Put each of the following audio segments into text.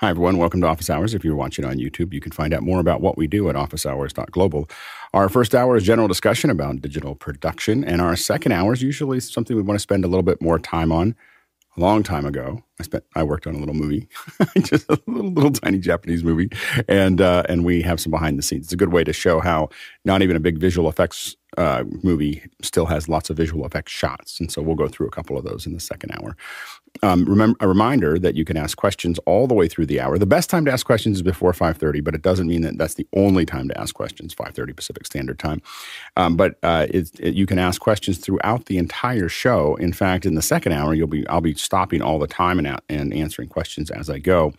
Hi, everyone. Welcome to Office Hours. If you're watching on YouTube, you can find out more about what we do at officehours.global. Our first hour is general discussion about digital production, and our second hour is usually something we want to spend a little bit more time on. A long time ago, I spent I worked on a little movie, just a little, little tiny Japanese movie, and uh, and we have some behind the scenes. It's a good way to show how not even a big visual effects uh, movie still has lots of visual effects shots, and so we'll go through a couple of those in the second hour. Um, remember a reminder that you can ask questions all the way through the hour. The best time to ask questions is before 5:30, but it doesn't mean that that's the only time to ask questions. 5:30 Pacific Standard Time, um, but uh, it, it, you can ask questions throughout the entire show. In fact, in the second hour, you'll be I'll be stopping all the time and and answering questions as I go.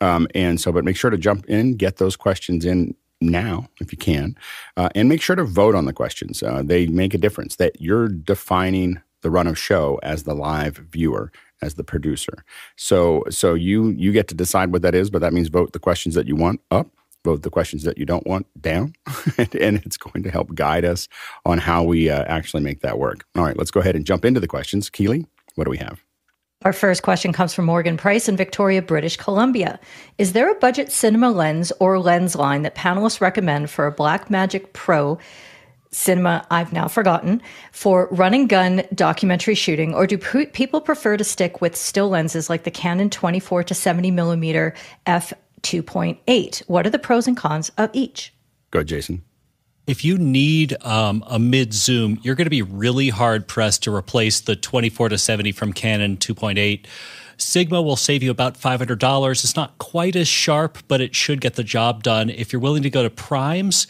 Um, and so, but make sure to jump in, get those questions in now if you can, uh, and make sure to vote on the questions. Uh, they make a difference. That you're defining the run of show as the live viewer as the producer. So so you you get to decide what that is, but that means vote the questions that you want up, vote the questions that you don't want down, and it's going to help guide us on how we uh, actually make that work. All right, let's go ahead and jump into the questions. Keeley, what do we have? Our first question comes from Morgan Price in Victoria, British Columbia. Is there a budget cinema lens or lens line that panelists recommend for a Blackmagic Pro cinema I've now forgotten for run and gun documentary shooting, or do p- people prefer to stick with still lenses like the Canon 24 to 70 millimeter f 2.8? What are the pros and cons of each? Go, Jason. If you need um, a mid zoom, you're going to be really hard pressed to replace the 24 to 70 from Canon 2.8. Sigma will save you about $500. It's not quite as sharp, but it should get the job done. If you're willing to go to primes,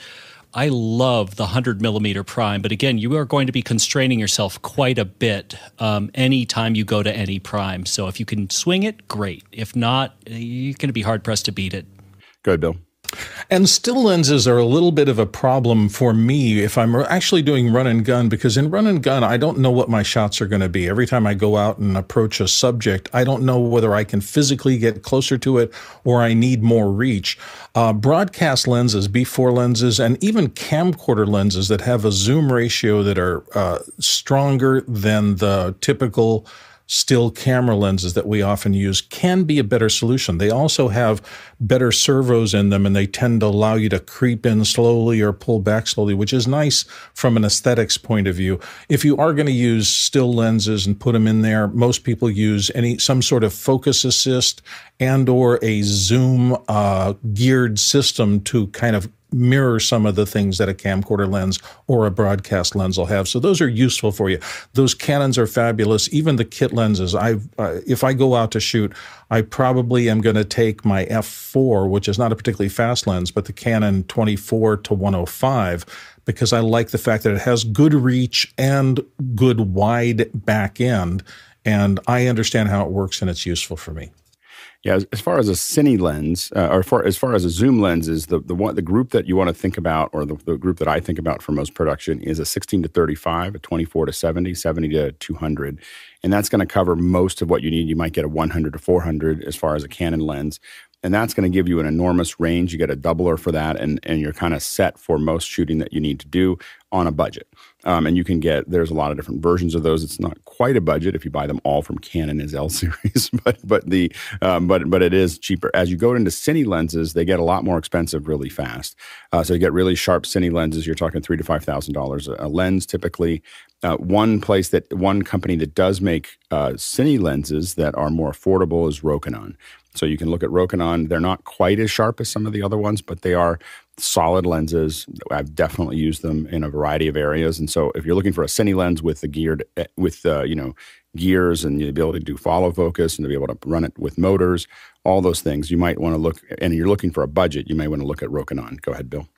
I love the 100 millimeter prime, but again, you are going to be constraining yourself quite a bit um, anytime you go to any prime. So if you can swing it, great. If not, you're going to be hard pressed to beat it. Go ahead, Bill. And still lenses are a little bit of a problem for me if I'm actually doing run and gun, because in run and gun, I don't know what my shots are going to be. Every time I go out and approach a subject, I don't know whether I can physically get closer to it or I need more reach. Uh, broadcast lenses, B4 lenses, and even camcorder lenses that have a zoom ratio that are uh, stronger than the typical still camera lenses that we often use can be a better solution. They also have better servos in them and they tend to allow you to creep in slowly or pull back slowly, which is nice from an aesthetics point of view. If you are going to use still lenses and put them in there, most people use any some sort of focus assist and or a zoom uh, geared system to kind of mirror some of the things that a camcorder lens or a broadcast lens will have. So those are useful for you. Those Canons are fabulous. Even the kit lenses. I uh, if I go out to shoot, I probably am going to take my f4, which is not a particularly fast lens, but the Canon 24 to 105 because I like the fact that it has good reach and good wide back end and I understand how it works and it's useful for me. Yeah, as, as, far as a cine lens, uh, or for, as far as a zoom lens is the the one the group that you want to think about, or the, the group that I think about for most production is a 16 to 35, a 24 to 70, 70 to 200, and that's going to cover most of what you need. You might get a 100 to 400 as far as a Canon lens, and that's going to give you an enormous range. You get a doubler for that, and and you're kind of set for most shooting that you need to do on a budget. Um, and you can get there's a lot of different versions of those. It's not quite a budget if you buy them all from Canon as L series, but but the um, but but it is cheaper. As you go into cine lenses, they get a lot more expensive really fast. Uh, so you get really sharp cine lenses. You're talking three to five thousand dollars a lens typically. Uh, one place that one company that does make uh, cine lenses that are more affordable is Rokinon. So you can look at Rokinon. They're not quite as sharp as some of the other ones, but they are solid lenses. I've definitely used them in a variety of areas. And so if you're looking for a cine lens with the geared eh, with uh, you know gears and the ability to do follow focus and to be able to run it with motors, all those things, you might want to look. And you're looking for a budget, you may want to look at Rokinon. Go ahead, Bill.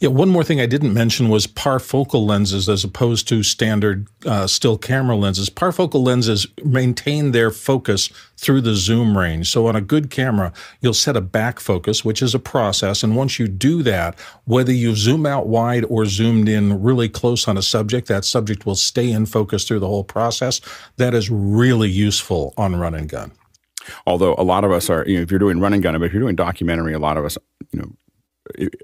Yeah, one more thing I didn't mention was parfocal lenses as opposed to standard uh, still camera lenses. Parfocal lenses maintain their focus through the zoom range. So on a good camera, you'll set a back focus, which is a process. And once you do that, whether you zoom out wide or zoomed in really close on a subject, that subject will stay in focus through the whole process. That is really useful on run and gun. Although a lot of us are, you know, if you're doing run and gun, but if you're doing documentary, a lot of us, you know,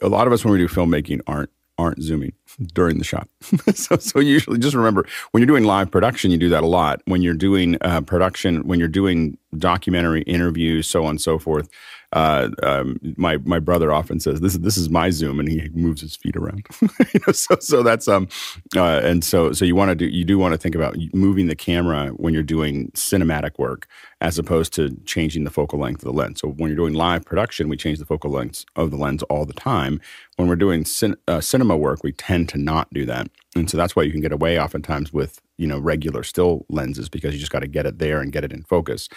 a lot of us when we do filmmaking aren't aren't zooming during the shot. so, so usually just remember when you're doing live production, you do that a lot. When you're doing uh, production, when you're doing documentary interviews, so on and so forth. Uh, um, my my brother often says this is this is my Zoom, and he moves his feet around. you know, so so that's um, uh, and so so you want to do you do want to think about moving the camera when you're doing cinematic work as opposed to changing the focal length of the lens. So when you're doing live production, we change the focal length of the lens all the time. When we're doing cin- uh, cinema work, we tend to not do that, and so that's why you can get away oftentimes with you know regular still lenses because you just got to get it there and get it in focus.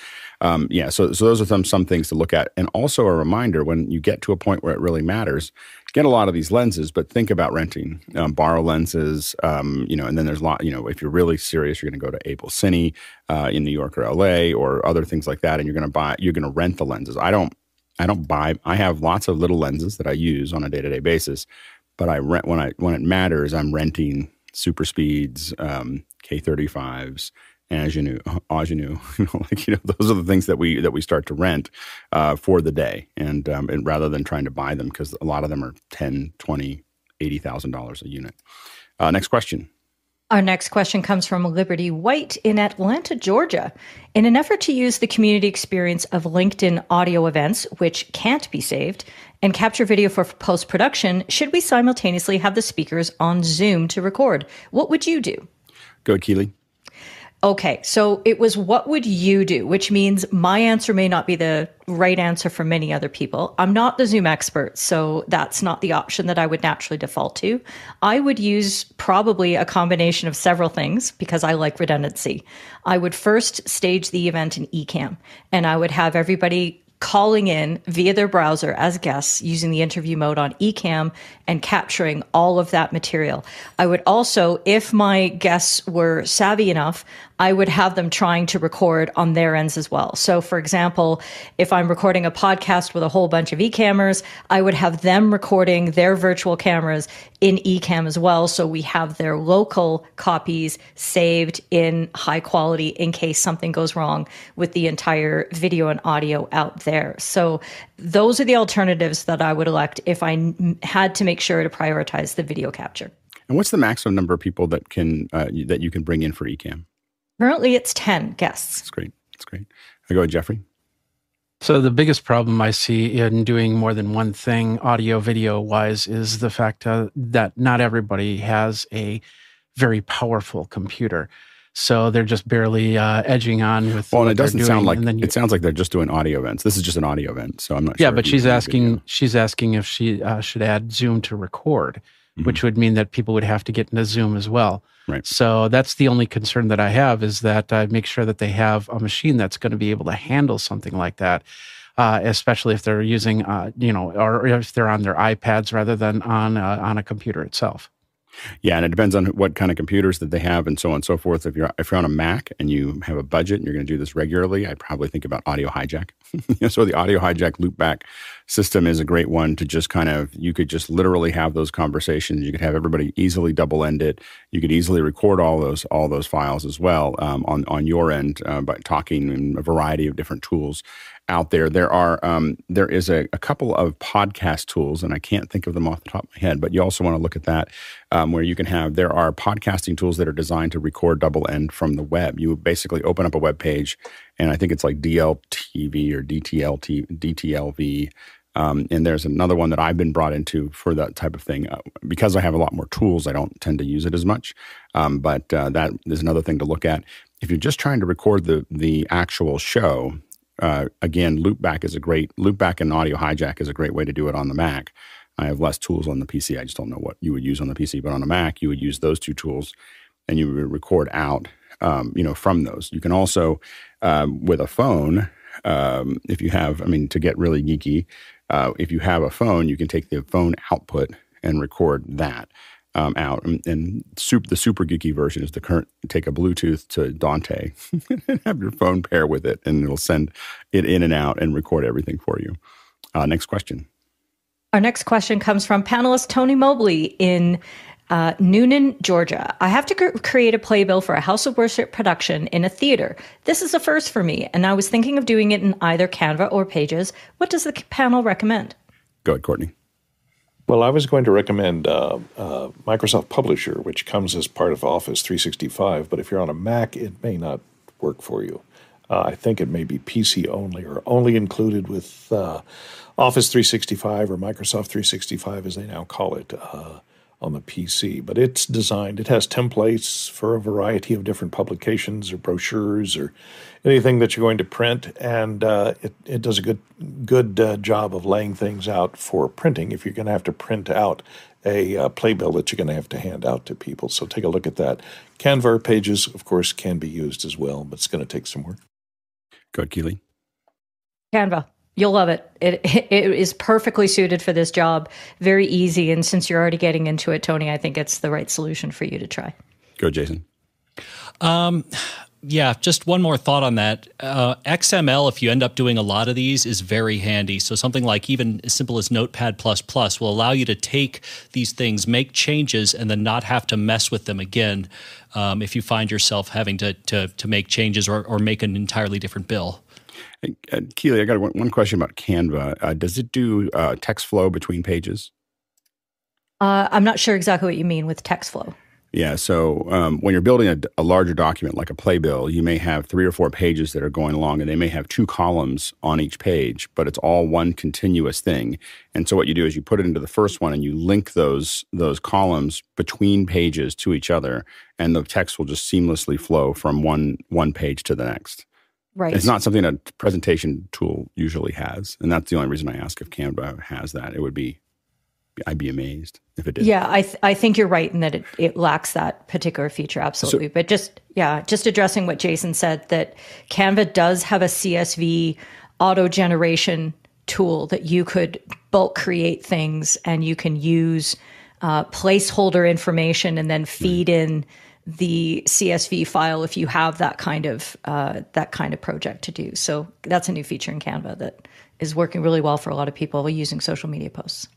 Um, yeah, so so those are some some things to look at, and also a reminder when you get to a point where it really matters, get a lot of these lenses, but think about renting, um, borrow lenses, um, you know, and then there's a lot, you know, if you're really serious, you're going to go to AbelCine uh, in New York or LA or other things like that, and you're going to buy, you're going to rent the lenses. I don't, I don't buy. I have lots of little lenses that I use on a day to day basis, but I rent when I when it matters. I'm renting super speeds, um, K35s, Angenieux, Angenieux, you know, like you know, those are the things that we that we start to rent uh, for the day, and, um, and rather than trying to buy them because a lot of them are 10, 20, 80,000 dollars a unit. Uh, next question. Our next question comes from Liberty White in Atlanta, Georgia. In an effort to use the community experience of LinkedIn audio events, which can't be saved, and capture video for post production, should we simultaneously have the speakers on Zoom to record? What would you do? Go ahead, Keeley. Okay, so it was what would you do, which means my answer may not be the right answer for many other people. I'm not the Zoom expert, so that's not the option that I would naturally default to. I would use probably a combination of several things because I like redundancy. I would first stage the event in Ecamm and I would have everybody calling in via their browser as guests using the interview mode on Ecamm and capturing all of that material. I would also, if my guests were savvy enough, I would have them trying to record on their ends as well. So, for example, if I'm recording a podcast with a whole bunch of e-cammers, I would have them recording their virtual cameras in Ecamm as well. So we have their local copies saved in high quality in case something goes wrong with the entire video and audio out there. So those are the alternatives that I would elect if I had to make sure to prioritize the video capture. And what's the maximum number of people that can uh, that you can bring in for Ecamm? Currently, it's 10 guests. That's great. That's great. I go with Jeffrey. So, the biggest problem I see in doing more than one thing, audio, video wise, is the fact uh, that not everybody has a very powerful computer. So they're just barely uh, edging on with. Well, and it doesn't sound like you, it sounds like they're just doing audio events. This is just an audio event, so I'm not. Yeah, sure but she's asking. Video. She's asking if she uh, should add Zoom to record, mm-hmm. which would mean that people would have to get into Zoom as well. Right. So that's the only concern that I have is that I make sure that they have a machine that's going to be able to handle something like that. Uh, especially if they're using, uh, you know, or if they're on their iPads rather than on uh, on a computer itself. Yeah, and it depends on what kind of computers that they have and so on and so forth. If you're if you're on a Mac and you have a budget and you're going to do this regularly, I'd probably think about Audio Hijack. so the Audio Hijack loopback system is a great one to just kind of you could just literally have those conversations. You could have everybody easily double end it. You could easily record all those all those files as well um, on on your end uh, by talking in a variety of different tools out there. There are um, there is a, a, couple of podcast tools, and I can't think of them off the top of my head. But you also want to look at that, um, where you can have there are podcasting tools that are designed to record double end from the web. You basically open up a web page, and I think it's like DLTV or DTLT, DTLV. Um, and there's another one that I've been brought into for that type of thing. Uh, because I have a lot more tools, I don't tend to use it as much. Um, but uh, that is another thing to look at. If you're just trying to record the the actual show, uh, again, loopback is a great loopback and audio hijack is a great way to do it on the Mac. I have less tools on the PC. I just don't know what you would use on the PC, but on the Mac, you would use those two tools, and you would record out, um, you know, from those. You can also, um, with a phone, um, if you have, I mean, to get really geeky, uh, if you have a phone, you can take the phone output and record that um, out. And, and super, the super geeky version is the current take a Bluetooth to Dante and have your phone pair with it, and it'll send it in and out and record everything for you. Uh, next question. Our next question comes from panelist Tony Mobley in uh, Newnan, Georgia. I have to cr- create a playbill for a house of worship production in a theater. This is a first for me, and I was thinking of doing it in either Canva or Pages. What does the panel recommend? Go ahead, Courtney. Well, I was going to recommend uh, uh, Microsoft Publisher, which comes as part of Office 365, but if you're on a Mac, it may not work for you. Uh, I think it may be PC only or only included with uh, Office 365 or Microsoft 365, as they now call it, uh, on the PC. But it's designed, it has templates for a variety of different publications or brochures or anything that you're going to print. And uh, it, it does a good, good uh, job of laying things out for printing if you're going to have to print out a uh, playbill that you're going to have to hand out to people. So take a look at that. Canva pages, of course, can be used as well, but it's going to take some work. Good, Keeley. Canva. You'll love it. it. It is perfectly suited for this job. Very easy. And since you're already getting into it, Tony, I think it's the right solution for you to try. Go, Jason. Um, yeah, just one more thought on that. Uh, XML, if you end up doing a lot of these, is very handy. So something like even as simple as Notepad will allow you to take these things, make changes, and then not have to mess with them again. Um, if you find yourself having to to, to make changes or, or make an entirely different bill. Uh, Keeley, I got one question about Canva. Uh, does it do uh, text flow between pages? Uh, I'm not sure exactly what you mean with text flow. Yeah. So um, when you're building a, a, larger document like a playbill, you may have three or four pages that are going along, and they may have two columns on each page, but it's all one continuous thing. And so what you do is you put it into the first one, and you link those those columns between pages to each other, and the text will just seamlessly flow from one one page to the next. Right. It's not something a presentation tool usually has, and that's the only reason I ask if Canva has that. It would be I'd be amazed if it did. Yeah, I th- I think you're right in that it, it lacks that particular feature absolutely. So, but just yeah, just addressing what Jason said that Canva does have a CSV auto generation tool that you could bulk create things and you can use uh, placeholder information and then feed right. in the CSV file if you have that kind of uh, that kind of project to do. So that's a new feature in Canva that is working really well for a lot of people using social media posts.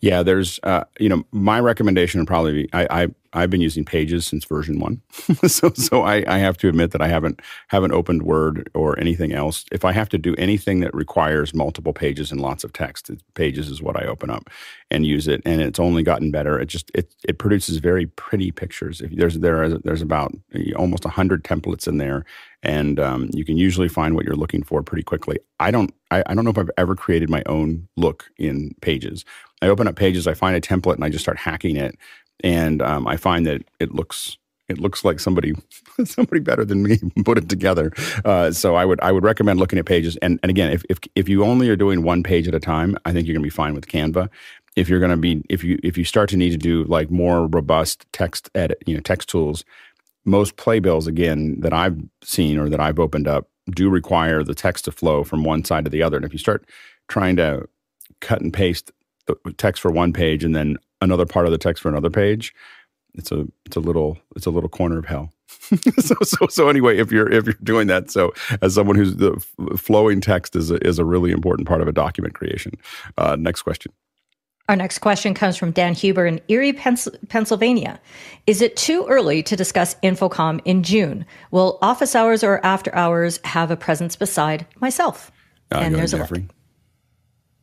Yeah, there's, uh, you know, my recommendation would probably be I, I I've been using Pages since version one, so so I, I have to admit that I haven't haven't opened Word or anything else. If I have to do anything that requires multiple pages and lots of text, Pages is what I open up and use it, and it's only gotten better. It just it it produces very pretty pictures. If there's there is, there's about almost hundred templates in there, and um, you can usually find what you're looking for pretty quickly. I don't I, I don't know if I've ever created my own look in Pages. I open up Pages, I find a template, and I just start hacking it and um, I find that it looks it looks like somebody somebody better than me put it together. Uh, so I would I would recommend looking at pages. And and again, if if if you only are doing one page at a time, I think you're going to be fine with Canva. If you're going to be if you if you start to need to do like more robust text edit, you know, text tools, most playbills again that I've seen or that I've opened up do require the text to flow from one side to the other. And if you start trying to cut and paste the text for one page and then another part of the text for another page, it's a it's a little it's a little corner of hell. so so so anyway, if you're if you're doing that, so as someone who's the flowing text is a, is a really important part of a document creation. Uh, next question. Our next question comes from Dan Huber in Erie, Pennsylvania. Is it too early to discuss InfoComm in June? Will office hours or after hours have a presence beside myself? Uh, and there's Jeffrey. a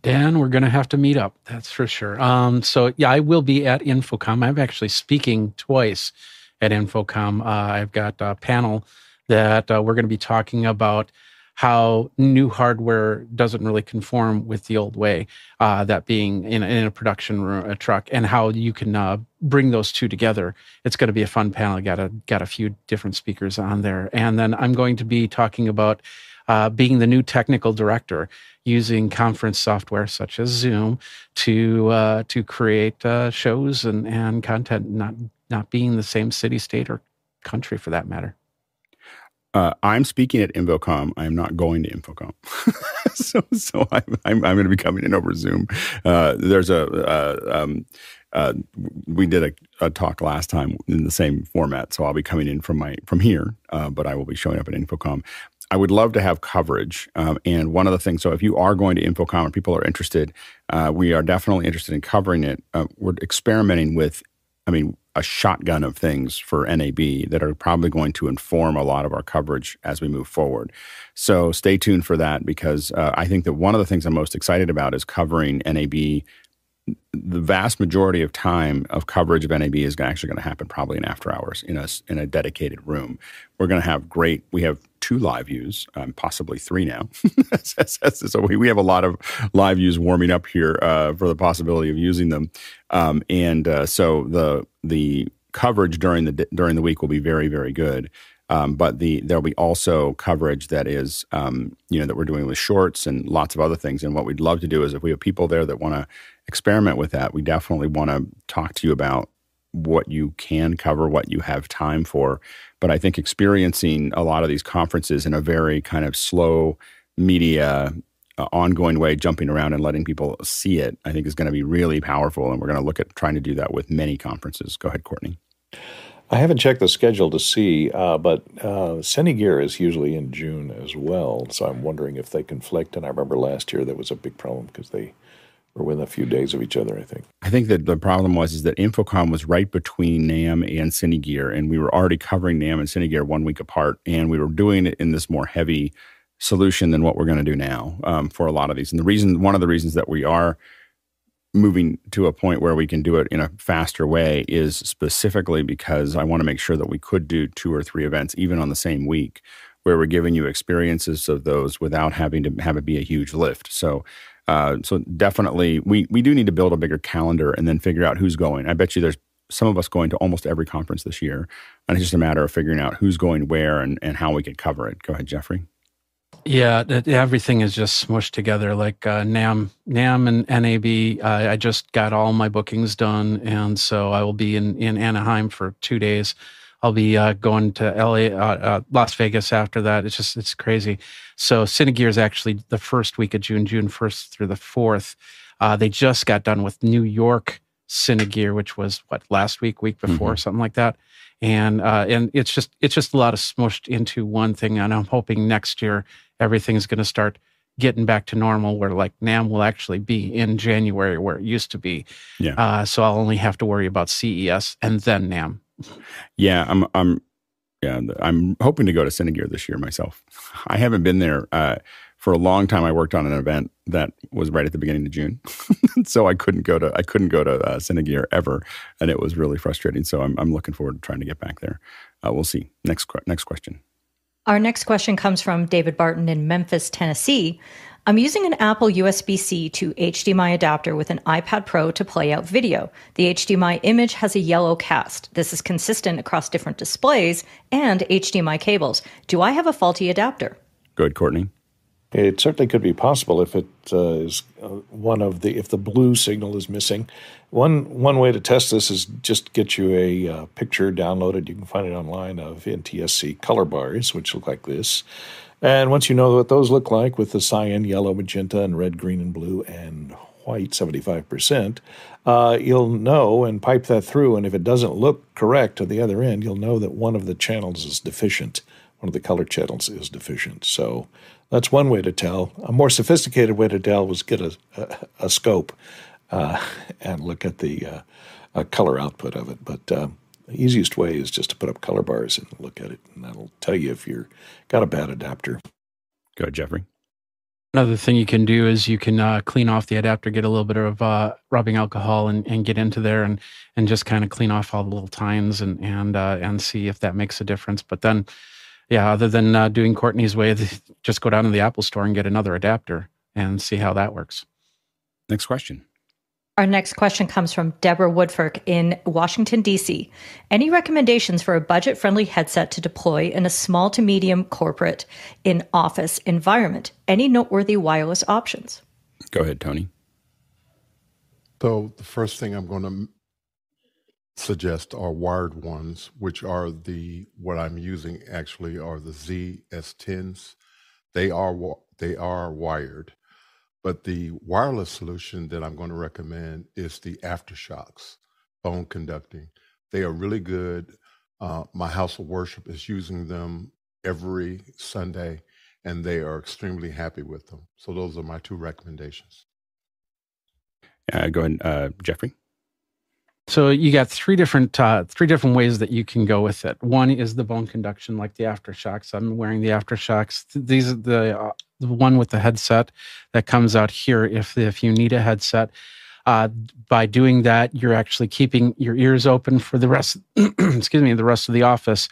Dan, we're going to have to meet up. That's for sure. Um, so yeah, I will be at InfoComm. I'm actually speaking twice at InfoComm. Uh, I've got a panel that uh, we're going to be talking about how new hardware doesn't really conform with the old way, uh, that being in, in, a production room, a truck, and how you can uh, bring those two together. It's going to be a fun panel. Got a got a few different speakers on there, and then I'm going to be talking about uh, being the new technical director using conference software such as Zoom to uh, to create uh, shows and, and content, not not being the same city, state, or country for that matter. Uh, I'm speaking at InfoComm. I'm not going to InfoComm, so so I'm, I'm, I'm going to be coming in over Zoom. Uh, there's a uh, um, uh, we did a, a, talk last time in the same format, so I'll be coming in from my from here, uh, but I will be showing up at InfoComm. I would love to have coverage. Um, and one of the things, so if you are going to InfoComm and people are interested, uh, we are definitely interested in covering it. Uh, we're experimenting with, I mean, a shotgun of things for NAB that are probably going to inform a lot of our coverage as we move forward. So stay tuned for that because uh, I think that one of the things I'm most excited about is covering NAB the vast majority of time of coverage of NAB is actually going to happen probably in after hours in a in a dedicated room. We're going to have great. We have two live views, um, possibly three now. so we, we have a lot of live views warming up here uh, for the possibility of using them, um, and uh, so the the coverage during the during the week will be very very good. Um, but the there'll be also coverage that is um, you know that we're doing with shorts and lots of other things. And what we'd love to do is if we have people there that want to experiment with that, we definitely want to talk to you about what you can cover, what you have time for. But I think experiencing a lot of these conferences in a very kind of slow media uh, ongoing way, jumping around and letting people see it, I think is going to be really powerful. And we're going to look at trying to do that with many conferences. Go ahead, Courtney. I haven't checked the schedule to see, uh, but uh, Cinegear is usually in June as well. So I'm wondering if they conflict. And I remember last year that was a big problem because they were within a few days of each other. I think. I think that the problem was is that InfoComm was right between NAMM and Cinegear, and we were already covering NAMM and Cinegear one week apart, and we were doing it in this more heavy solution than what we're going to do now um, for a lot of these. And the reason, one of the reasons that we are moving to a point where we can do it in a faster way is specifically because I want to make sure that we could do two or three events even on the same week where we're giving you experiences of those without having to have it be a huge lift. So uh, so definitely we we do need to build a bigger calendar and then figure out who's going. I bet you there's some of us going to almost every conference this year. And it's just a matter of figuring out who's going where and, and how we can cover it. Go ahead, Jeffrey. Yeah, everything is just smushed together. Like uh, NAMM, NAMM and NAB. Uh, I just got all my bookings done, and so I will be in in Anaheim for two days. I'll be uh, going to LA, uh, uh, Las Vegas after that. It's just it's crazy. So Cinegear is actually the first week of June, June first through the fourth. Uh, they just got done with New York Cinegear, which was what last week, week before, mm-hmm. something like that and uh, and it's just it's just a lot of smushed into one thing. And I'm hoping next year everything's going to start getting back to normal, where like NAMM will actually be in January where it used to be. Yeah. Uh, so I'll only have to worry about CES and then NAMM. Yeah, I'm I'm yeah I'm hoping to go to Cinegear this year myself. I haven't been there. Uh, for a long time, I worked on an event that was right at the beginning of June, so I couldn't go to I couldn't go to uh, Cinegear ever, and it was really frustrating. So I'm I'm looking forward to trying to get back there. Uh, we'll see. Next next question. Our next question comes from David Barton in Memphis, Tennessee. I'm using an Apple USB C to HDMI adapter with an iPad Pro to play out video. The HDMI image has a yellow cast. This is consistent across different displays and HDMI cables. Do I have a faulty adapter? Good, Courtney. It certainly could be possible if it uh, is uh, one of the if the blue signal is missing. One one way to test this is just get you a uh, picture downloaded. You can find it online of NTSC color bars, which look like this. And once you know what those look like with the cyan, yellow, magenta, and red, green, and blue, and white, 75%, uh, you'll know and pipe that through. And if it doesn't look correct to the other end, you'll know that one of the channels is deficient. One of the color channels is deficient. So that's one way to tell. A more sophisticated way to tell was get a, a, a scope uh, and look at the uh, color output of it. But uh, the easiest way is just to put up color bars and look at it, and that'll tell you if you've got a bad adapter. Go ahead, Jeffrey. Another thing you can do is you can uh, clean off the adapter, get a little bit of uh, rubbing alcohol, and, and get into there and and just kind of clean off all the little tines and and uh, and see if that makes a difference. But then yeah, other than uh, doing Courtney's way, just go down to the Apple store and get another adapter and see how that works. Next question. Our next question comes from Deborah Woodfork in Washington, D.C. Any recommendations for a budget friendly headset to deploy in a small to medium corporate in office environment? Any noteworthy wireless options? Go ahead, Tony. So, the first thing I'm going to suggest are wired ones, which are the what I'm using actually are the ZS10s. They are they are wired, but the wireless solution that I'm going to recommend is the AfterShokz bone conducting. They are really good. Uh, my house of worship is using them every Sunday, and they are extremely happy with them. So those are my two recommendations. Uh, go ahead, uh, Jeffrey. So you got three different uh, three different ways that you can go with it. One is the bone conduction, like the AfterShokz. I'm wearing the AfterShokz. These are the, uh, the one with the headset that comes out here if if you need a headset. Uh, by doing that, you're actually keeping your ears open for the rest, excuse me, the rest of the office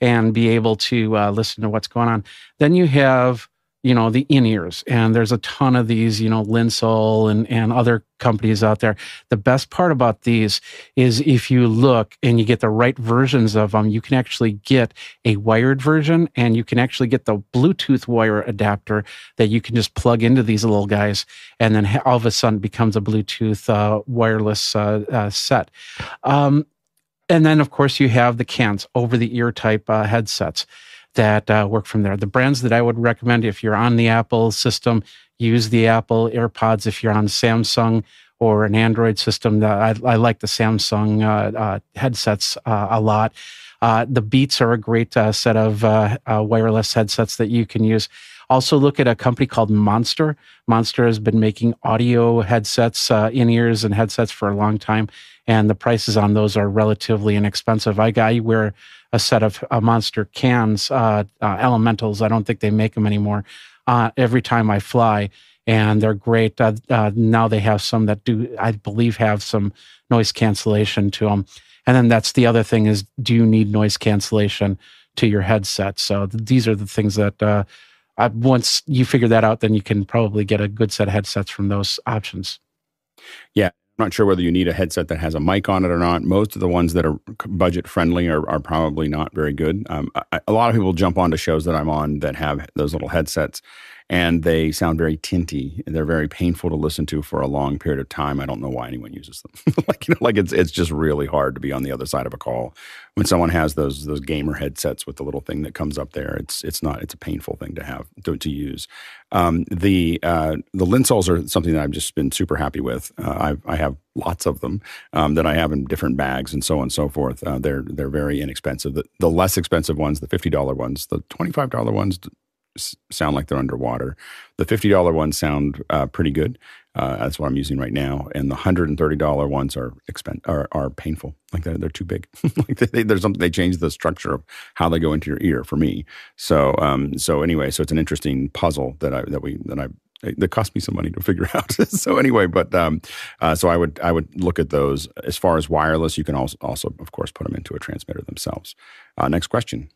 and be able to uh, listen to what's going on. Then you have you know the in-ears. And there's a ton of these you know Linsoul and, and other companies out there. The best part about these is if you look and you get the right versions of them you can actually get a wired version and you can actually get the bluetooth wire adapter that you can just plug into these little guys and then all of a sudden becomes a bluetooth uh, wireless uh, uh, set. Um, and then of course you have the cans over the ear type uh, headsets that uh, work from there. The brands that I would recommend if you're on the Apple system, use the Apple AirPods. If you're on Samsung or an Android system, I, I like the Samsung uh, uh, headsets uh, a lot. Uh, the Beats are a great uh, set of wireless headsets that you can use. Also, look at a company called Monster. Monster has been making audio headsets, in ears, and headsets for a long time, and the prices on those are relatively inexpensive. I, I wear a set of uh, monster cans, uh, uh, elementals. I don't think they make them anymore. Uh, every time I fly, and they're great. Uh, now they have some that do, I believe, have some noise cancellation to them. And then that's the other thing is, do you need noise cancellation to your headset? So th- these are the things that once you figure that out, then you can probably get a good set of headsets from those options. Yeah, not sure whether you need a headset that has a mic on it or not. Most of the ones that are budget friendly are, are probably not very good. Um, I, a lot of people jump onto shows that I'm on that have those little headsets and they sound very tinty. They're very painful to listen to for a long period of time. I don't know why anyone uses them. like you know, like it's it's just really hard to be on the other side of a call when someone has those those gamer headsets with the little thing that comes up there. It's it's not it's a painful thing to have to, to use. Um, the uh, the Linsouls are something that I've just been super happy with. Uh, I I have lots of them um, that I have in different bags and so on and so forth. Uh, they're they're very inexpensive. The, the less expensive ones, the fifty dollar ones, the twenty five dollar ones sound like they're underwater. The $50 ones sound uh, pretty good. Uh, that's what I'm using right now. And the $130 ones are expen- are, are painful. Like they're, they're too big. like they, there's something, they change the structure of how they go into your ear for me. So, um, so anyway, so it's an interesting puzzle that I, that we, that I, that cost me some money to figure out. so anyway, but um, uh, so I would I would look at those as far as wireless. You can also also of course put them into a transmitter themselves. Uh, next question.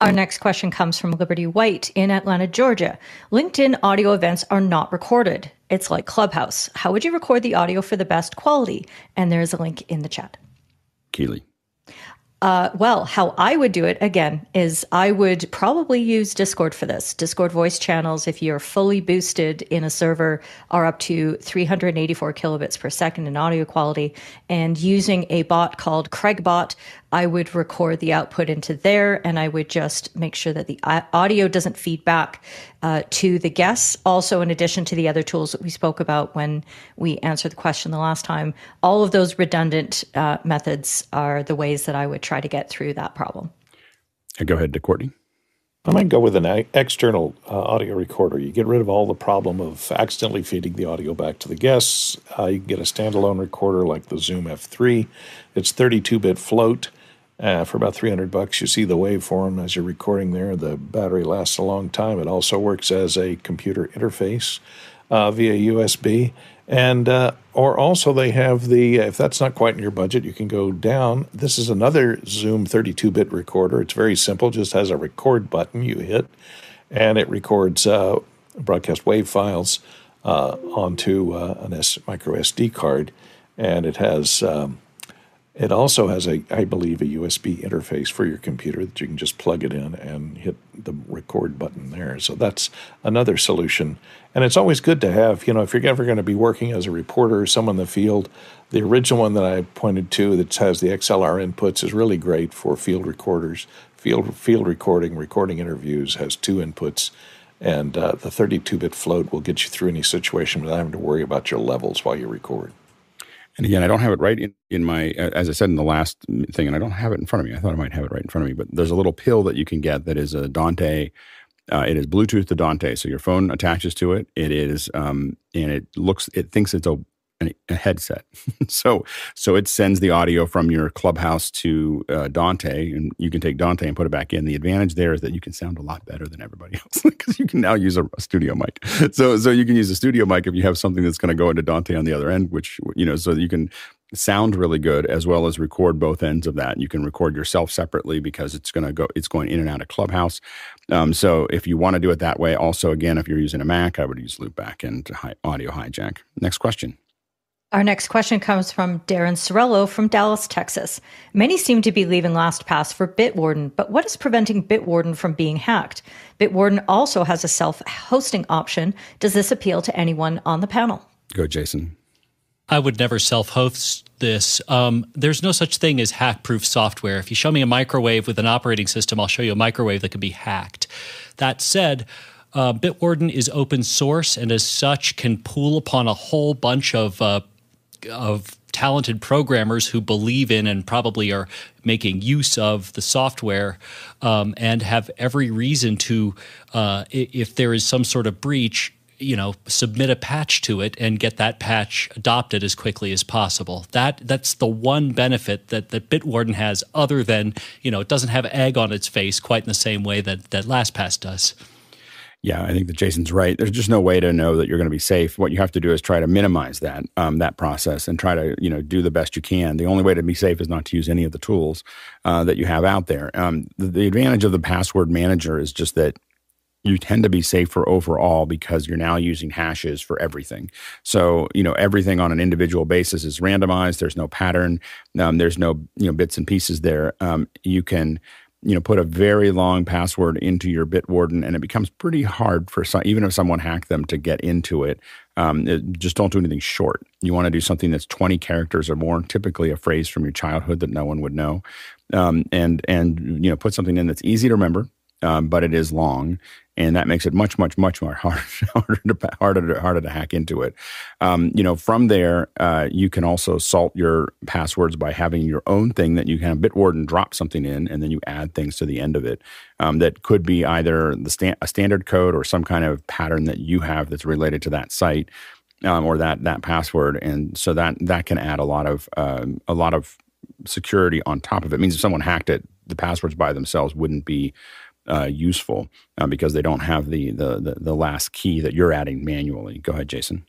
Our next question comes from Liberty White in Atlanta, Georgia. LinkedIn audio events are not recorded. It's like Clubhouse. How would you record the audio for the best quality? And there's a link in the chat. Keeley. Uh, well, how I would do it again is I would probably use Discord for this. Discord voice channels, if you're fully boosted in a server, are up to 384 kilobits per second in audio quality. And using a bot called CraigBot, I would record the output into there and I would just make sure that the audio doesn't feed back uh, to the guests. Also, in addition to the other tools that we spoke about when we answered the question the last time, all of those redundant uh, methods are the ways that I would try to get through that problem. Go ahead to Courtney. I might go with an external uh, audio recorder. You get rid of all the problem of accidentally feeding the audio back to the guests. Uh, you can get a standalone recorder like the Zoom F3. It's 32 bit float uh, for about 300 bucks. You see the waveform as you're recording there. The battery lasts a long time. It also works as a computer interface uh, via USB. And uh, or also they have the if that's not quite in your budget, you can go down. This is another Zoom 32-bit recorder. It's very simple. Just has a record button you hit, and it records uh, broadcast wave files uh, onto uh, an S- micro SD card, and it has um, it also has a, I believe, a USB interface for your computer that you can just plug it in and hit the record button there. So that's another solution. And it's always good to have, you know, if you're ever going to be working as a reporter or someone in the field, the original one that I pointed to that has the XLR inputs is really great for field recorders. Field field recording, recording interviews has two inputs, and uh, the 32-bit float will get you through any situation without having to worry about your levels while you record. And again, I don't have it right in, in my, as I said in the last thing, and I don't have it in front of me. I thought I might have it right in front of me, but there's a little pill that you can get that is a Dante. Uh, it is Bluetooth to Dante, so your phone attaches to it. It is, um, and it looks, it thinks it's a a headset. so so it sends the audio from your clubhouse to uh, Dante, and you can take Dante and put it back in. The advantage there is that you can sound a lot better than everybody else because you can now use a, a, studio mic. So so you can use a studio mic if you have something that's going to go into Dante on the other end, which you know, so you can sound really good as well as record both ends of that. You can record yourself separately because it's going to go, it's going in and out of Clubhouse. Um, so if you want to do it that way, also again, if you're using a Mac, I would use Loopback and Audio Hijack. Next question. Our next question comes from Darren Sorello from Dallas, Texas. Many seem to be leaving LastPass for Bitwarden, but what is preventing Bitwarden from being hacked? Bitwarden also has a self hosting option. Does this appeal to anyone on the panel? Go, Jason. I would never self host this. Um, there's no such thing as hack proof software. If you show me a microwave with an operating system, I'll show you a microwave that can be hacked. That said, uh, Bitwarden is open source and as such can pool upon a whole bunch of uh, of talented programmers who believe in and probably are making use of the software um, and have every reason to, uh, if there is some sort of breach, you know submit a patch to it and get that patch adopted as quickly as possible. That that's the one benefit that that bitwarden has other than you know it doesn't have egg on its face quite in the same way that that lastpass does yeah, I think that Jason's right. There's just no way to know that you're going to be safe. What you have to do is try to minimize that um, that process and try to you know do the best you can. The only way to be safe is not to use any of the tools uh, that you have out there. Um, the, the, advantage of the password manager is just that you tend to be safer overall because you're now using hashes for everything. So, you know, everything on an individual basis is randomized. There's no pattern. Um, there's no, you know, bits and pieces there. Um, you can, you know, put a very long password into your Bitwarden and it becomes pretty hard for some, even if someone hacked them to get into it. Um, it, just don't do anything short. You want to do something that's 20 characters or more, typically a phrase from your childhood that no one would know. Um, and, and, you know, put something in that's easy to remember, um, but it is long and that makes it much, much, much more harder, harder to harder to, harder to hack into it. Um, you know, from there, uh, you can also salt your passwords by having your own thing that you can have Bitwarden drop something in, and then you add things to the end of it. Um, that could be either the sta- a standard code or some kind of pattern that you have that's related to that site. Um, or that that password, and so that that can add a lot of um, a lot of security on top of it. it. Means if someone hacked it, the passwords by themselves wouldn't be uh, useful uh, because they don't have the, the, the the last key that you're adding manually. Go ahead, Jason.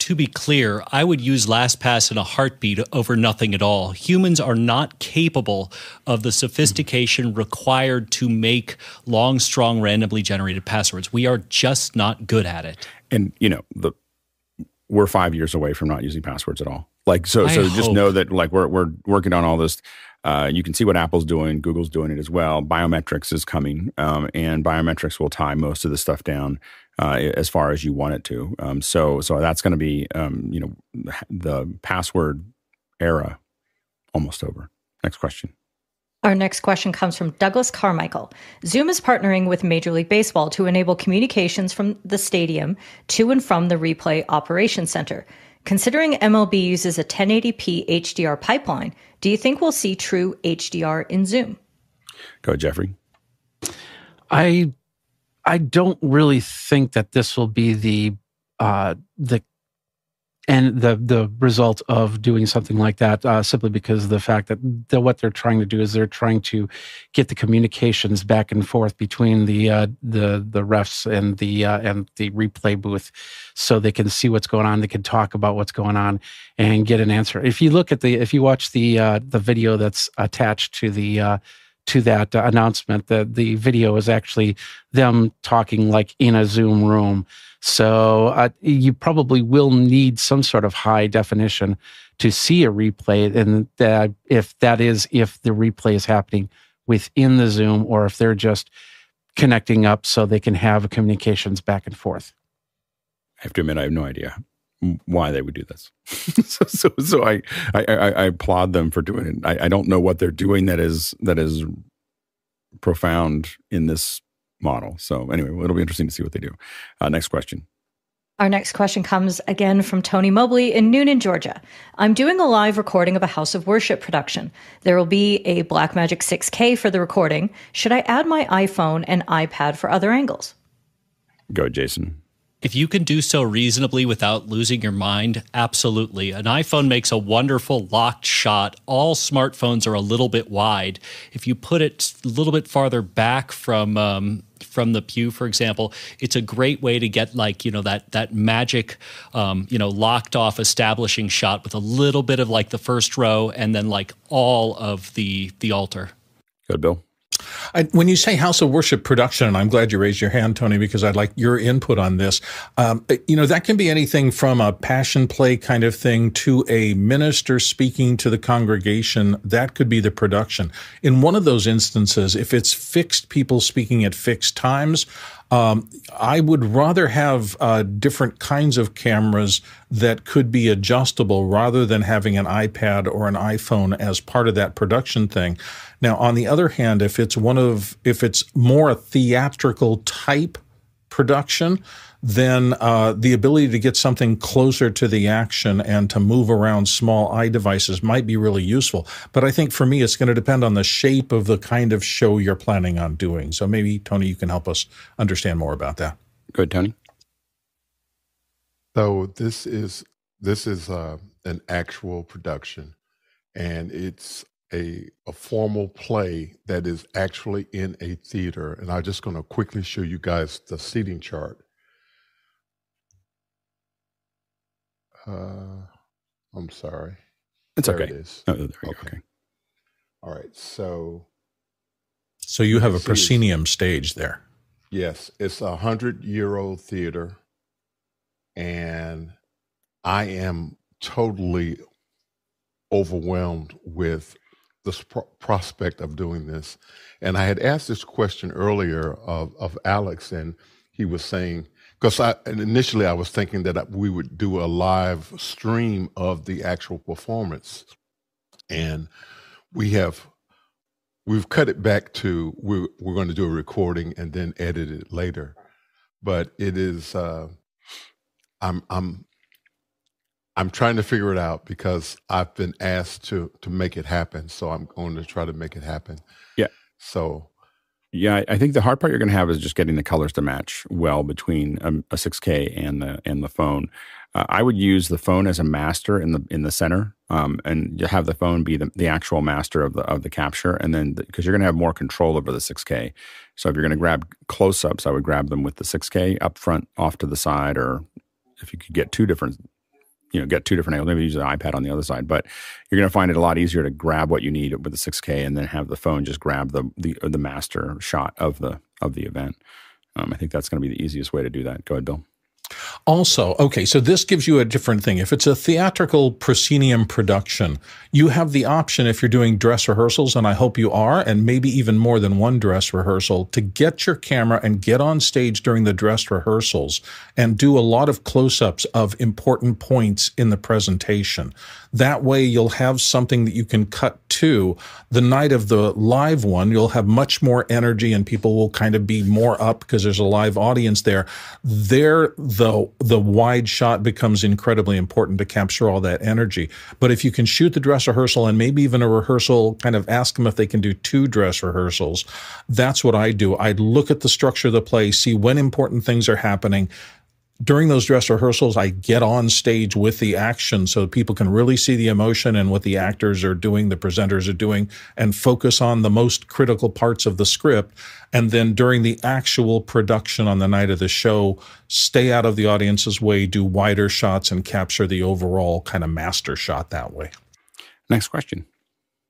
To be clear, I would use LastPass in a heartbeat over nothing at all. Humans are not capable of the sophistication required to make long, strong, randomly generated passwords. We are just not good at it. And you know, the we're five years away from not using passwords at all. Like so, so just know that like we're we're working on all this uh, you can see what Apple's doing. Google's doing it as well. Biometrics is coming, um, and biometrics will tie most of the stuff down uh, as far as you want it to. Um, so, so that's going to be, um, you know, the password era almost over. Next question. Our next question comes from Douglas Carmichael. Zoom is partnering with Major League Baseball to enable communications from the stadium to and from the replay operations center. Considering MLB uses a 1080p HDR pipeline, do you think we'll see true HDR in Zoom? Go, ahead, Jeffrey. I I don't really think that this will be the uh, the and the the result of doing something like that uh, simply because of the fact that the, what they're trying to do is they're trying to get the communications back and forth between the uh, the the refs and the uh, and the replay booth, so they can see what's going on. They can talk about what's going on and get an answer. If you look at the if you watch the uh, the video that's attached to the uh, to that uh, announcement, that the video is actually them talking like in a Zoom room so uh, you probably will need some sort of high definition to see a replay, and that if that is if the replay is happening within the Zoom or if they're just connecting up so they can have communications back and forth. I have to admit, I have no idea why they would do this. so, so, so I, I, I, applaud them for doing it. I, I don't know what they're doing that is that is profound in this model. So anyway, it'll be interesting to see what they do. Uh, next question. Our next question comes again from Tony Mobley in Newnan, Georgia. I'm doing a live recording of a House of Worship production. There will be a Blackmagic 6K for the recording. Should I add my iPhone and iPad for other angles? Go, Jason. If you can do so reasonably without losing your mind, absolutely. An iPhone makes a wonderful locked shot. All smartphones are a little bit wide. If you put it a little bit farther back from um, from the pew, for example, it's a great way to get like you know that that magic, um, you know, locked off establishing shot with a little bit of like the first row and then like all of the the altar. Good, Bill. I, when you say house of worship production, and I'm glad you raised your hand, Tony, because I'd like your input on this. Um, you know, that can be anything from a passion play kind of thing to a minister speaking to the congregation. That could be the production. In one of those instances, if it's fixed people speaking at fixed times, um, I would rather have uh, different kinds of cameras that could be adjustable rather than having an iPad or an iPhone as part of that production thing. Now, on the other hand, if it's one of if it's more a theatrical type production, then uh, the ability to get something closer to the action and to move around small eye devices might be really useful. But I think for me, it's going to depend on the shape of the kind of show you're planning on doing. So maybe, Tony, you can help us understand more about that. Good, Tony. So this is this is uh, an actual production, and it's a, a formal play that is actually in a theater. And I'm just going to quickly show you guys the seating chart. Uh, I'm sorry. It's There okay. it is. Oh, there you go. Okay. Okay. All right. So So you have a proscenium stage there. yes, it's a hundred year old theater, and I am totally overwhelmed with the sp- prospect of doing this. And I had asked this question earlier of, of Alex, and he was saying, because I initially I was thinking that we would do a live stream of the actual performance, and we have we've cut it back to we're we're going to do a recording and then edit it later. But it is uh, I'm I'm I'm trying to figure it out because I've been asked to to make it happen. So I'm going to try to make it happen. Yeah. So Yeah, I- think the hard part you're going to have is just getting the colors to match well between um, a, a 6K and the and the phone. Uh, I would use the phone as a master in the in the center, um, and have the phone be the, the actual master of the of the capture, and then because you're going to have more control over the 6K. So if you're going to grab close ups, I would grab them with the 6K up front, off to the side, or if you could get two different you know get two different angles. Maybe use an iPad on the other side, but you're going to find it a lot easier to grab what you need with the 6K and then have the phone just grab the the the master shot of the of the event. Um, I think that's going to be the easiest way to do that. Go ahead, Bill. Also, okay, so this gives you a different thing. If it's a theatrical proscenium production, you have the option if you're doing dress rehearsals, and I hope you are, and maybe even more than one dress rehearsal, to get your camera and get on stage during the dress rehearsals and do a lot of close ups of important points in the presentation. That way, you'll have something that you can cut to. The night of the live one, you'll have much more energy and people will kind of be more up because there's a live audience there. There, the, the wide shot becomes incredibly important to capture all that energy. But if you can shoot the dress rehearsal and maybe even a rehearsal, kind of ask them if they can do two dress rehearsals, that's what I do. I'd look at the structure of the play, see when important things are happening, during those dress rehearsals, I get on stage with the action so people can really see the emotion and what the actors are doing, the presenters are doing, and focus on the most critical parts of the script. And then during the actual production on the night of the show, stay out of the audience's way, do wider shots, and capture the overall kind of master shot that way. Next question.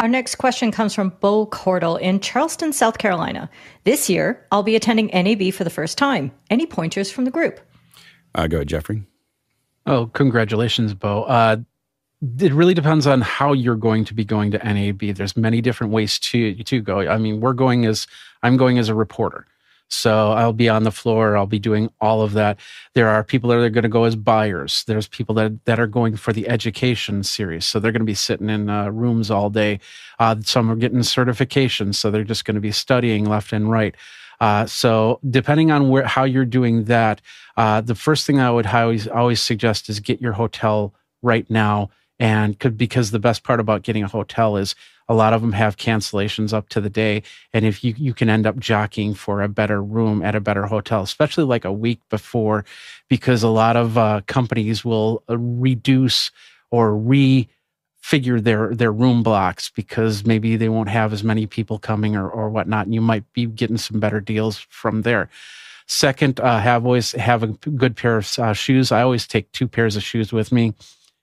Our next question comes from Bo Cordell in Charleston, South Carolina. This year, I'll be attending NAB for the first time. Any pointers from the group? Uh, go ahead, Jeffrey. Oh, congratulations, Bo. Uh, it really depends on how you're going to be going to NAB. There's many different ways to to go. I mean, we're going as I'm going as a reporter. So I'll be on the floor. I'll be doing all of that. There are people that are going to go as buyers. There's people that that are going for the education series. So they're going to be sitting in uh, rooms all day. Uh, some are getting certifications, so they're just going to be studying left and right. Uh, so depending on where how you're doing that, uh, the first thing I would always always suggest is get your hotel right now, and could because the best part about getting a hotel is a lot of them have cancellations up to the day. And if you, you can end up jockeying for a better room at a better hotel, especially like a week before, because a lot of uh, companies will uh, reduce or re figure their their room blocks because maybe they won't have as many people coming or or whatnot and you might be getting some better deals from there. Second uh, have always have a good pair of uh, shoes. I always take two pairs of shoes with me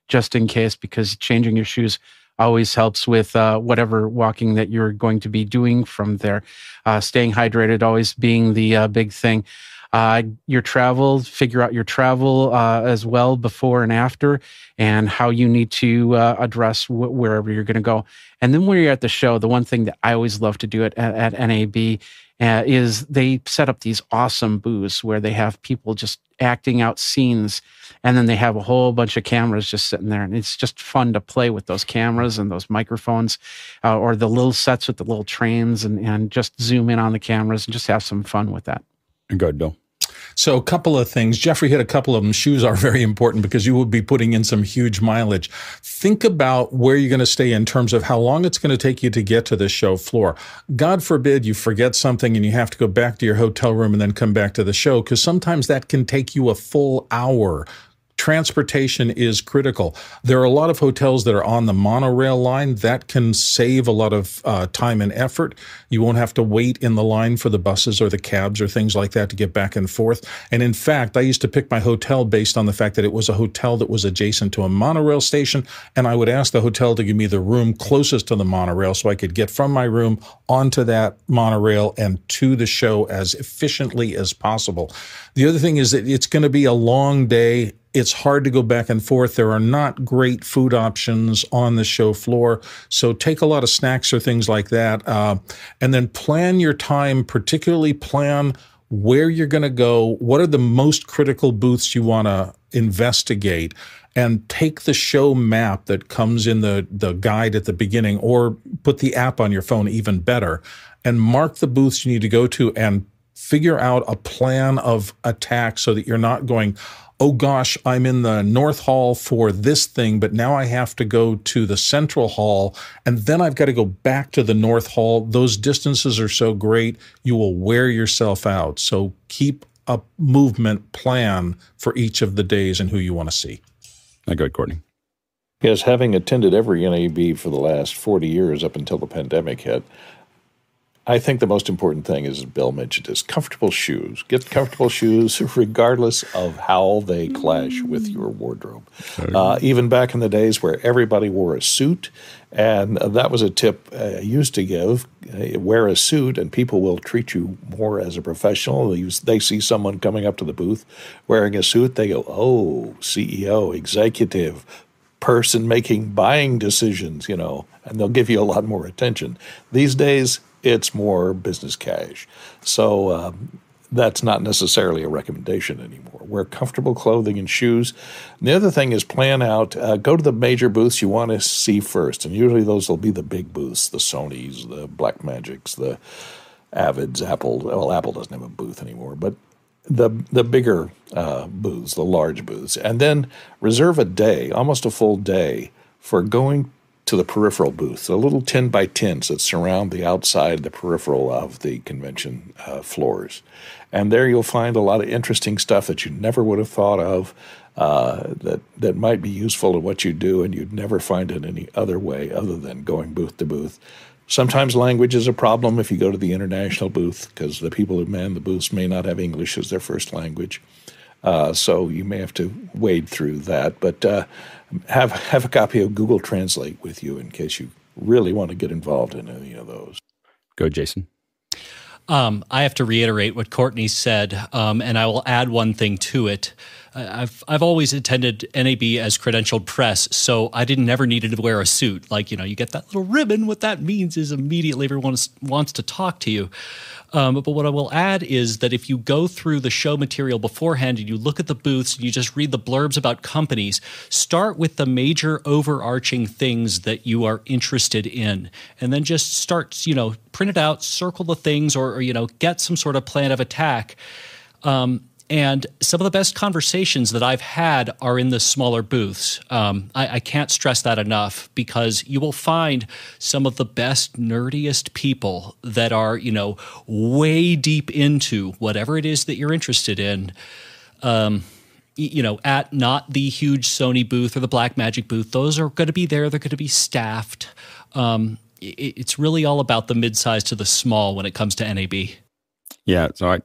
just in case because changing your shoes always helps with uh, whatever walking that you're going to be doing from there. Uh, staying hydrated always being the uh, big thing uh, your travel, figure out your travel uh, as well before and after, and how you need to uh, address wh- wherever you're going to go. And then when you're at the show, the one thing that I always love to do at, at, at NAB uh, is they set up these awesome booths where they have people just acting out scenes and then they have a whole bunch of cameras just sitting there and it's just fun to play with those cameras and those microphones uh, or the little sets with the little trains and, and just zoom in on the cameras and just have some fun with that Go ahead, Bill. So, a couple of things. Jeffrey hit a couple of them. Shoes are very important because you will be putting in some huge mileage. Think about where you're going to stay in terms of how long it's going to take you to get to the show floor. God forbid you forget something and you have to go back to your hotel room and then come back to the show because sometimes that can take you a full hour transportation is critical. There are a lot of hotels that are on the monorail line that can save a lot of uh, time and effort. You won't have to wait in the line for the buses or the cabs or things like that to get back and forth. And in fact, I used to pick my hotel based on the fact that it was a hotel that was adjacent to a monorail station. And I would ask the hotel to give me the room closest to the monorail so I could get from my room onto that monorail and to the show as efficiently as possible. The other thing is that it's going to be a long day it's hard to go back and forth. There are not great food options on the show floor. So take a lot of snacks or things like that. Uh, and then plan your time, particularly plan where you're going to go. What are the most critical booths you want to investigate? And take the show map that comes in the, the guide at the beginning, or put the app on your phone, even better, and mark the booths you need to go to and figure out a plan of attack so that you're not going, oh gosh, I'm in the North Hall for this thing, but now I have to go to the Central Hall, and then I've got to go back to the North Hall. Those distances are so great, you will wear yourself out. So keep a movement plan for each of the days and who you want to see. I go, Courtney. Yes, having attended every NAB for the last 40 years up until the pandemic hit, I think the most important thing, as Bill mentioned, is comfortable shoes. Get comfortable shoes regardless of how they clash with your wardrobe. Uh, even back in the days where everybody wore a suit, and that was a tip I used to give uh, wear a suit, and people will treat you more as a professional. They, they see someone coming up to the booth wearing a suit, they go, Oh, CEO, executive, person making buying decisions, you know, and they'll give you a lot more attention. These days, it's more business cash. So um, that's not necessarily a recommendation anymore. Wear comfortable clothing and shoes. And the other thing is plan out, uh, go to the major booths you want to see first. And usually those will be the big booths the Sonys, the Blackmagics, the Avids, Apple. Well, Apple doesn't have a booth anymore, but the the bigger uh, booths, the large booths, and then reserve a day, almost a full day, for going to the peripheral booth, the little 10 by 10s that surround the outside, the peripheral of the convention uh, floors. And there you'll find a lot of interesting stuff that you never would have thought of uh, that, that might be useful to what you do, and you'd never find it any other way other than going booth to booth. Sometimes language is a problem if you go to the international booth because the people who man the booths may not have English as their first language. Uh, so you may have to wade through that. But uh, have have a copy of Google Translate with you in case you really want to get involved in any of those. Go, Jason. Um, I have to reiterate what Courtney said, um, and I will add one thing to it. I've I've always attended NAB as credentialed press, so I didn't never needed to wear a suit. Like you know, you get that little ribbon. What that means is immediately everyone wants to talk to you. Um, but what I will add is that if you go through the show material beforehand and you look at the booths and you just read the blurbs about companies, start with the major overarching things that you are interested in, and then just start, you know, print it out, circle the things, or, or you know, get some sort of plan of attack. Um, and some of the best conversations that I've had are in the smaller booths. Um, I, I, can't stress that enough because you will find some of the best, nerdiest people that are, you know, way deep into whatever it is that you're interested in. Um, you know, at not the huge Sony booth or the Blackmagic booth. Those are going to be there. They're going to be staffed. Um, it, it's really all about the mid-size to the small when it comes to NAB. Yeah. So I,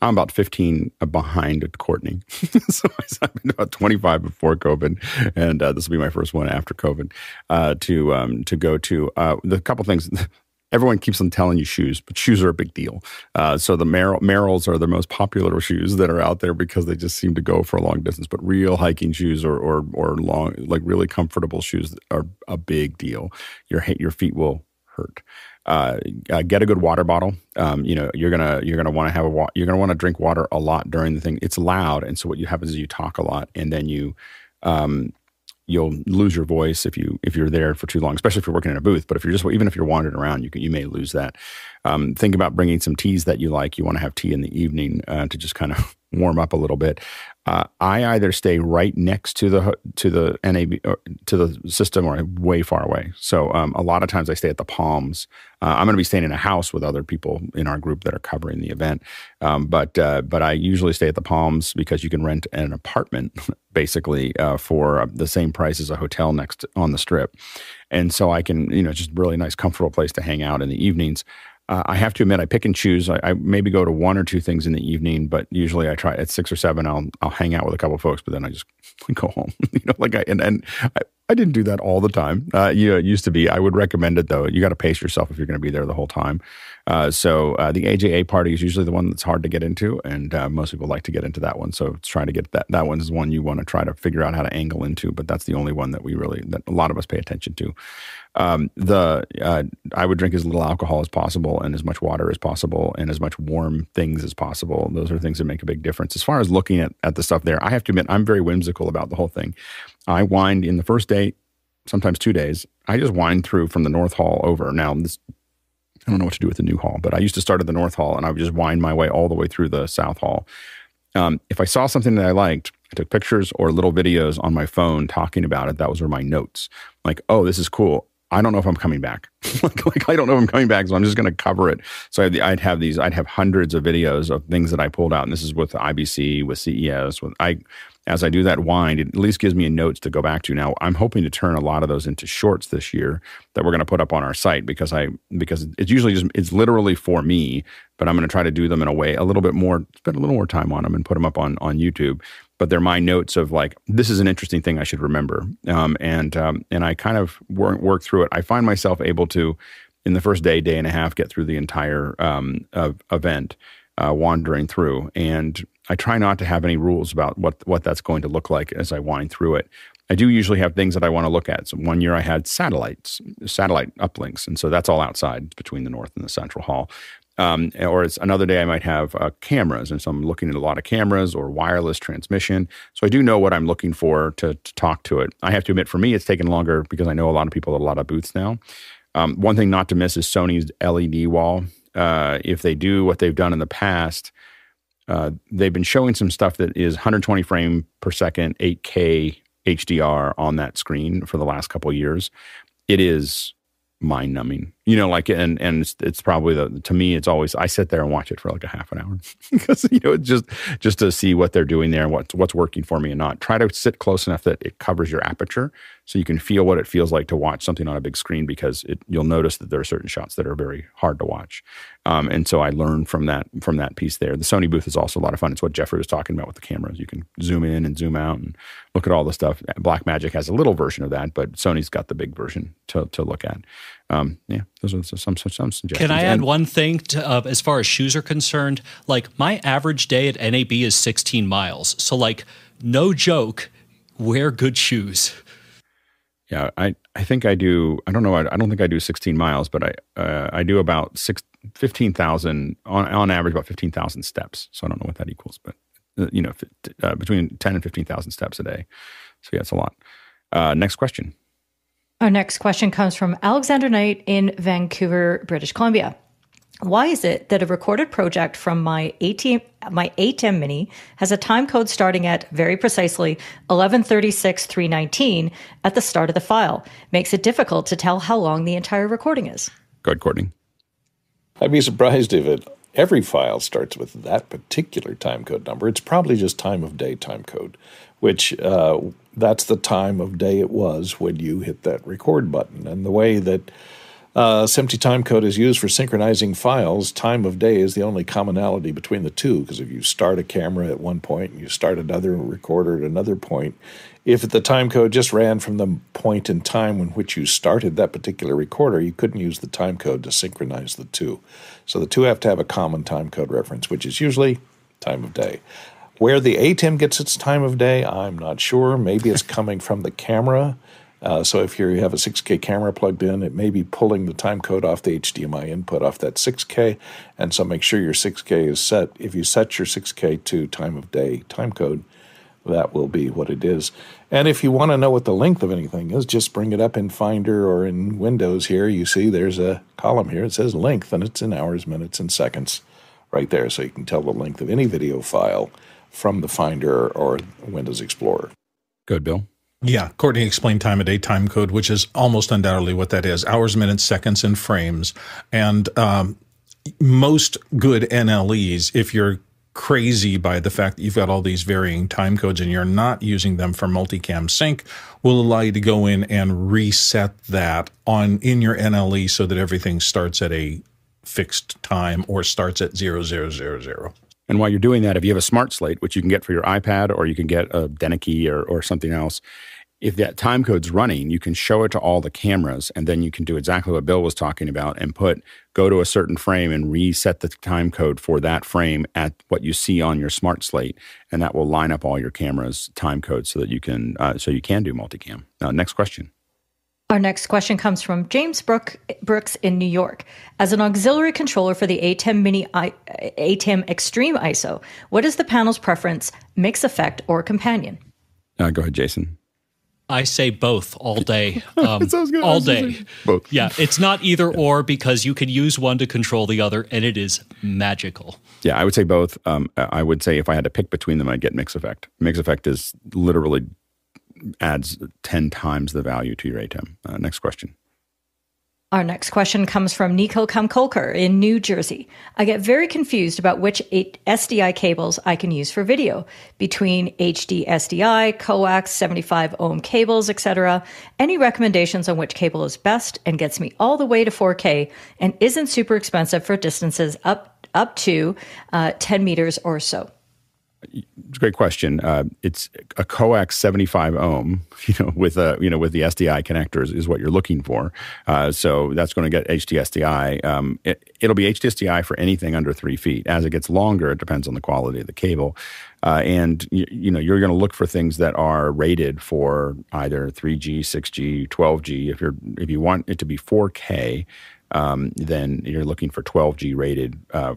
I'm about 15 behind at Courtney. so I've been about 25 before COVID, and uh, this will be my first one after COVID uh, to um, to go to. Uh, the couple things. Everyone keeps on telling you shoes, but shoes are a big deal. Uh, so the Merrell, Merrells are the most popular shoes that are out there because they just seem to go for a long distance. But real hiking shoes or or, or long, like really comfortable shoes are a big deal. Your your feet will hurt. Uh, uh, get a good water bottle. Um, you know, you're gonna you're gonna want to have a wa- you're gonna want to drink water a lot during the thing. It's loud, and so what you happens is you talk a lot, and then you um, you'll lose your voice if you if you're there for too long, especially if you're working in a booth. But if you're just even if you're wandering around, you can, you may lose that. Um, think about bringing some teas that you like. You want to have tea in the evening uh, to just kind of warm up a little bit. Uh, I either stay right next to the to the NAB to the system or way far away. So um, a lot of times I stay at the Palms. Uh, I'm going to be staying in a house with other people in our group that are covering the event, um, but uh, but I usually stay at the Palms because you can rent an apartment basically uh, for the same price as a hotel next on the strip, and so I can you know just really nice comfortable place to hang out in the evenings. Uh, I have to admit, I pick and choose. I, I, maybe go to one or two things in the evening, but usually I try at six or seven. I'll I'll hang out with a couple of folks, but then I just go home. you know, like I and and I, I didn't do that all the time. Uh, you know, it used to be. I would recommend it though. You got to pace yourself if you're going to be there the whole time. Uh, so uh, the AJA party is usually the one that's hard to get into, and uh, most people like to get into that one. So it's trying to get that. That one is one you want to try to figure out how to angle into, but that's the only one that we really that a lot of us pay attention to. Um, the uh, I would drink as little alcohol as possible and as much water as possible and as much warm things as possible. Those are things that make a big difference. As far as looking at, at the stuff there, I have to admit I'm very whimsical about the whole thing. I wind in the first day, sometimes two days. I just wind through from the North Hall over. Now this I don't know what to do with the new hall, but I used to start at the North Hall and I would just wind my way all the way through the South Hall. Um, if I saw something that I liked, I took pictures or little videos on my phone talking about it. That was were my notes. Like, oh, this is cool. I don't know if I'm coming back. like, like, I don't know if I'm coming back, so I'm just going to cover it. So I'd, I'd, have these. I'd have hundreds of videos of things that I pulled out, and this is with IBC, with CES, with I as I do that wind, it at least gives me notes to go back to. Now, I'm hoping to turn a lot of those into shorts this year that we're going to put up on our site because I because it's usually just it's literally for me, but I'm going to try to do them in a way a little bit more, spend a little more time on them and put them up on on YouTube. But they're my notes of like this is an interesting thing I should remember, um, and um, and I kind of work work through it. I find myself able to in the first day, day and a half, get through the entire um, event uh, wandering through. And I try not to have any rules about what what that's going to look like as I wind through it. I do usually have things that I want to look at. So one year I had satellites, satellite uplinks, and so that's all outside between the north and the central hall. Um, or it's another day I might have uh, cameras, and so I'm looking at a lot of cameras or wireless transmission. So I do know what I'm looking for to, to talk to it. I have to admit, for me, it's taken longer because I know a lot of people at a lot of booths now. Um, one thing not to miss is Sony's LED wall uh, if they do what they've done in the past, uh, they've been showing some stuff that is 120 frame per second, 8K HDR on that screen for the last couple years. It is mind numbing, you know, like, and, and it's, it's, probably the, to me, it's always, I sit there and watch it for like a half an hour because, you know, just, just to see what they're doing there and what's, what's working for me and not try to sit close enough that it covers your aperture so you can feel what it feels like to watch something on a big screen because it, you'll notice that there are certain shots that are very hard to watch. Um, and so I learned from that from that piece there. The Sony booth is also a lot of fun. It's what Jeffrey was talking about with the cameras. You can zoom in and zoom out and look at all the stuff. Blackmagic has a little version of that, but Sony's got the big version to, to look at. Um, yeah, those are some, some, some suggestions. Can I add and, one thing to, uh, as far as shoes are concerned? Like my average day at NAB is 16 miles. So like no joke, wear good shoes. Yeah, I, I think I do. I don't know. I, I don't think I do 16 miles, but I uh, I do about six, 15,000 on on average about 15,000 steps. So I don't know what that equals, but uh, you know, uh, between 10 and 15,000 steps a day. So yeah, it's a lot. Uh, next question. Our next question comes from Alexander Knight in Vancouver, British Columbia. Why is it that a recorded project from my ATEM, my ATEM Mini has a time code starting at very precisely 1136.319 at the start of the file? Makes it difficult to tell how long the entire recording is. Go ahead, Courtney. I'd be surprised if it every file starts with that particular time code number. It's probably just time of day time code, which uh, that's the time of day it was when you hit that record button. And the way that uh, SMPTE timecode is used for synchronizing files. Time of day is the only commonality between the two because if you start a camera at one point and you start another recorder at another point, if the timecode just ran from the point in time in which you started that particular recorder, you couldn't use the timecode to synchronize the two. So the two have to have a common timecode reference, which is usually time of day. Where the ATEM gets its time of day, I'm not sure. Maybe it's coming from the camera. Uh, so if you have a 6K camera plugged in, it may be pulling the time code off the HDMI input off that 6K. And so make sure your 6K is set. If you set your 6K to time of day time code, that will be what it is. And if you want to know what the length of anything is, just bring it up in Finder or in Windows here. You see there's a column here. It says length, and it's in hours, minutes, and seconds right there. So you can tell the length of any video file from the Finder or Windows Explorer. Good, Bill. Yeah, Courtney explained time of day time code, which is almost undoubtedly what that is hours, minutes, seconds, and frames. And um, most good NLEs, if you're crazy by the fact that you've got all these varying time codes and you're not using them for multicam sync, will allow you to go in and reset that on in your NLE so that everything starts at a fixed time or starts at zero zero zero zero. And while you're doing that, if you have a smart slate, which you can get for your iPad or you can get a Denecke or, or something else, if that time code's running, you can show it to all the cameras and then you can do exactly what Bill was talking about and put go to a certain frame and reset the time code for that frame at what you see on your smart slate and that will line up all your cameras time codes so that you can uh, so you can do multicam. Uh, next question. Our next question comes from James Brook, Brooks in New York. As an auxiliary controller for the ATEM Mini I, ATEM Extreme ISO, what is the panel's preference, mix effect or companion? Uh, go ahead, Jason. I say both all day. Um, all day. Both. Yeah, it's not either or because you can use one to control the other, and it is magical. Yeah, I would say both. Um, I would say if I had to pick between them, I'd get mix effect. Mix effect is literally adds 10 times the value to your ATEM. Uh, next question. Our next question comes from Nico Kamkolker in New Jersey. I get very confused about which SDI cables I can use for video between HD SDI, coax, 75 ohm cables, etc. Any recommendations on which cable is best and gets me all the way to 4K and isn't super expensive for distances up up to uh, 10 meters or so? It's a great question. Uh, it's a coax 75 ohm, you know, with a you know with the SDI connectors is what you're looking for. Uh, so that's going to get HDSDI. Um, it, will be HDSDI for anything under three feet. As it gets longer, it depends on the quality of the cable, uh, and you, you, know you're going to look for things that are rated for either 3G, 6G, 12G. If you're if you want it to be 4K, um, then you're looking for 12G rated uh,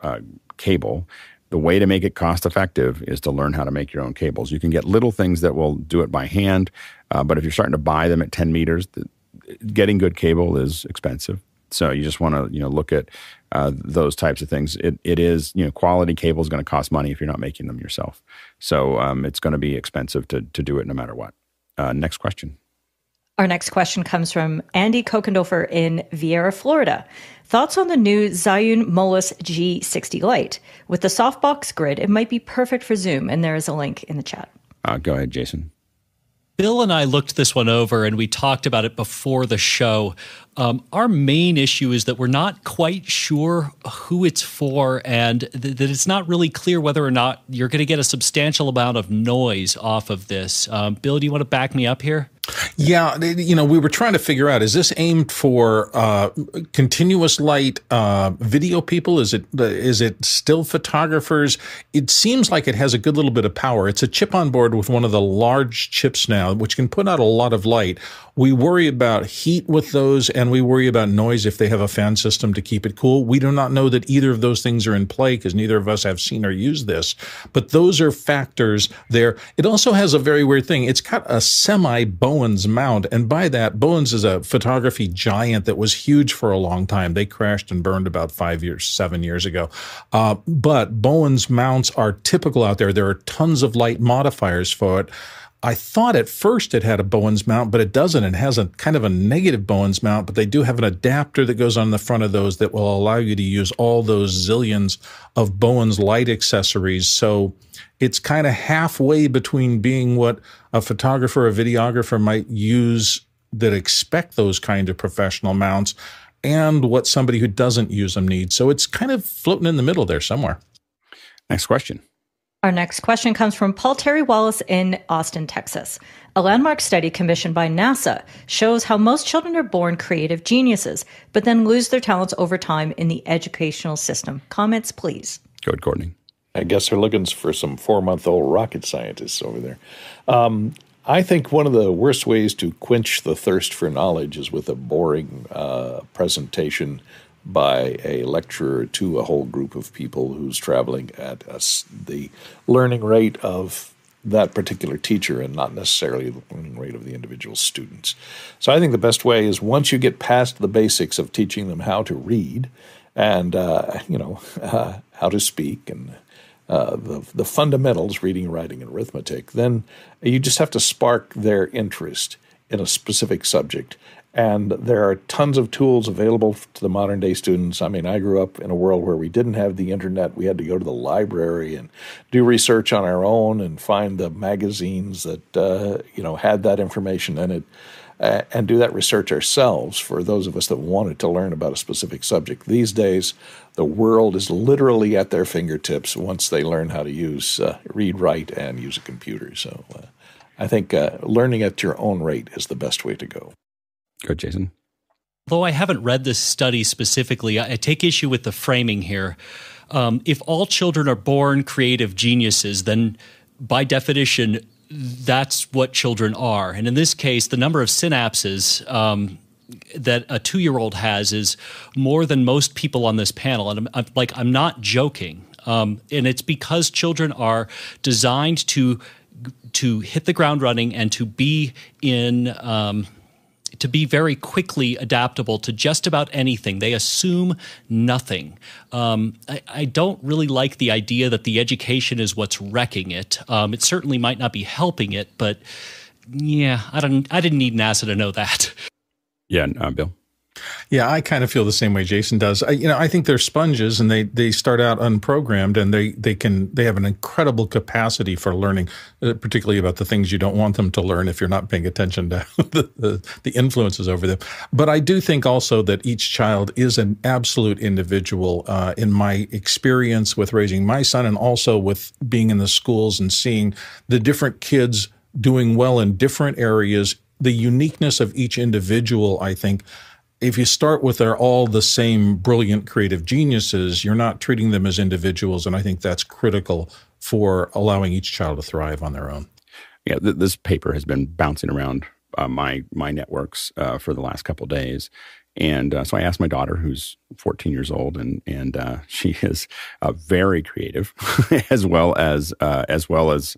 uh, cable the way to make it cost effective is to learn how to make your own cables. You can get little things that will do it by hand, uh, but if you're starting to buy them at 10 meters, the, getting good cable is expensive. So you just want to you know look at uh, those types of things. It, it is you know quality cable is going to cost money if you're not making them yourself. So um, it's going to be expensive to to do it no matter what. Uh, next question. Our next question comes from Andy Kokendorfer in Viera, Florida. Thoughts on the new Zhiyun Molus G60 Lite? With the softbox grid, it might be perfect for Zoom, and there is a link in the chat. Uh, go ahead, Jason. Bill and I looked this one over and we talked about it before the show. Um, our main issue is that we're not quite sure who it's for and th- that it's not really clear whether or not you're going to get a substantial amount of noise off of this. Um, Bill, do you want to back me up here? Yeah, you know, we were trying to figure out is this aimed for uh, continuous light uh, video people? Is it is it still photographers? It seems like it has a good little bit of power. It's a chip on board with one of the large chips now, which can put out a lot of light. We worry about heat with those, and we worry about noise if they have a fan system to keep it cool. We do not know that either of those things are in play because neither of us have seen or used this, but those are factors there. It also has a very weird thing. It's got a semi Bowens mount. And by that, Bowens is a photography giant that was huge for a long time. They crashed and burned about five years, seven years ago. Uh, but Bowens mounts are typical out there. There are tons of light modifiers for it. I thought at first it had a Bowens mount, but it doesn't. It has a kind of a negative Bowens mount, but they do have an adapter that goes on the front of those that will allow you to use all those zillions of Bowens light accessories. So it's kind of halfway between being what a photographer or videographer might use that expect those kind of professional mounts and what somebody who doesn't use them needs. So it's kind of floating in the middle there somewhere. Next question. Our next question comes from Paul Terry Wallace in Austin, Texas. A landmark study commissioned by NASA shows how most children are born creative geniuses, but then lose their talents over time in the educational system. Comments, please. Go ahead, Courtney. I guess they're looking for some four month old rocket scientists over there. Um, I think one of the worst ways to quench the thirst for knowledge is with a boring uh, presentation by a lecturer to a whole group of people who's traveling at a, the learning rate of that particular teacher and not necessarily the learning rate of the individual students. So I think the best way is once you get past the basics of teaching them how to read and uh, you know uh, how to speak and uh, the the fundamentals, reading, writing, and arithmetic, then you just have to spark their interest in a specific subject and there are tons of tools available to the modern day students. I mean, I grew up in a world where we didn't have the internet. We had to go to the library and do research on our own and find the magazines that uh, you know had that information in it, uh, and do that research ourselves. For those of us that wanted to learn about a specific subject, these days the world is literally at their fingertips once they learn how to use uh, read, write, and use a computer. So. Uh, I think uh, learning at your own rate is the best way to go. Good, Jason. Though I haven't read this study specifically, I take issue with the framing here. Um, if all children are born creative geniuses, then by definition, that's what children are. And in this case, the number of synapses um, that a two year old has is more than most people on this panel. And I'm, I'm like, I'm not joking. Um, and it's because children are designed to to hit the ground running and to be in um, to be very quickly adaptable to just about anything. They assume nothing. Um, I, I, don't really like the idea that the education is what's wrecking it. Um, it certainly might not be helping it, but yeah, I don't. I didn't need NASA to know that. Yeah, uh, Bill. Yeah, I kind of feel the same way Jason does. I, you know, I think they're sponges, and they they start out unprogrammed, and they they can they have an incredible capacity for learning, uh, particularly about the things you don't want them to learn if you're not paying attention to the, the, the influences over them. But I do think also that each child is an absolute individual. Uh, in my experience with raising my son, and also with being in the schools and seeing the different kids doing well in different areas, the uniqueness of each individual, I think if you start with they're all the same brilliant creative geniuses, you're not treating them as individuals. And I think that's critical for allowing each child to thrive on their own. Yeah, th- this paper has been bouncing around uh, my my networks uh, for the last couple days, and uh, so I asked my daughter, who's 14 years old, and and uh, she is uh, very creative, as well as uh, as well as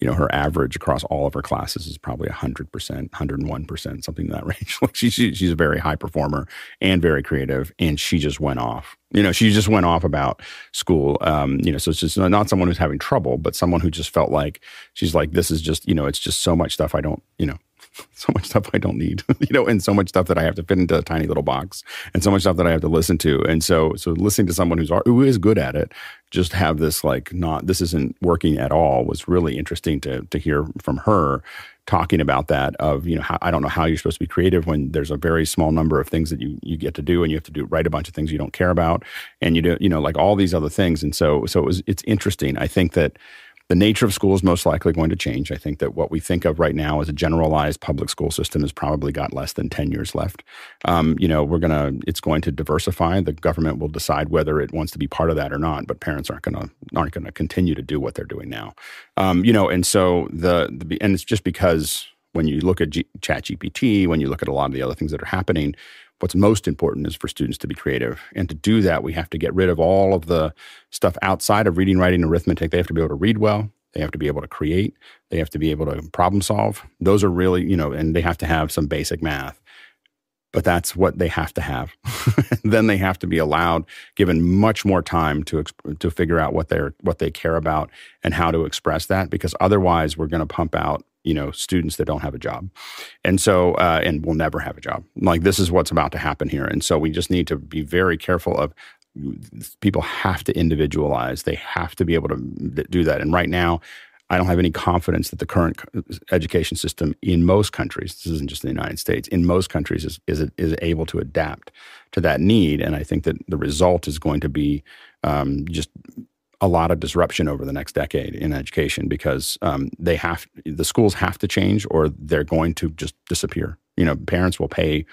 you know, her average across all of her classes is probably 100%, 101%, something in that range. like she, she, she's a very high performer and very creative. And she just went off, you know, she just went off about school. Um, you know, so it's just not someone who's having trouble, but someone who just felt like she's like, this is just, you know, it's just so much stuff I don't, you know, so much stuff I don't need, you know, and so much stuff that I have to fit into a tiny little box, and so much stuff that I have to listen to, and so so listening to someone who's who is good at it, just have this like not this isn't working at all was really interesting to to hear from her talking about that of you know how, I don't know how you're supposed to be creative when there's a very small number of things that you you get to do and you have to do write a bunch of things you don't care about and you do you know like all these other things and so so it was it's interesting. I think that the nature of school is most likely going to change. I think that what we think of right now as a generalized public school system has probably got less than 10 years left. Um, you know, we're going to, it's going to diversify. The government will decide whether it wants to be part of that or not, but parents aren't going to, aren't going to continue to do what they're doing now. Um, you know, and so the, the, and it's just because when you look at G, Chat GPT, when you look at a lot of the other things that are happening, what's most important is for students to be creative. And to do that, we have to get rid of all of the stuff outside of reading, writing, arithmetic. They have to be able to read well. They have to be able to create. They have to be able to problem solve. Those are really, you know, and they have to have some basic math. But that's what they have to have. then they have to be allowed, given much more time to to figure out what they're what they care about and how to express that. Because otherwise, we're going to pump out you know students that don't have a job. And so uh, and will never have a job. Like this is what's about to happen here. And so we just need to be very careful of people have to individualize. They have to be able to do that. And right now i don't have any confidence that the current education system in most countries this isn't just the united states in most countries is, is, is able to adapt to that need. And i think that the result is going to be um, just a lot of disruption over the next decade in education because um, they have the schools have to change or they're going to just disappear. You know, parents will pay.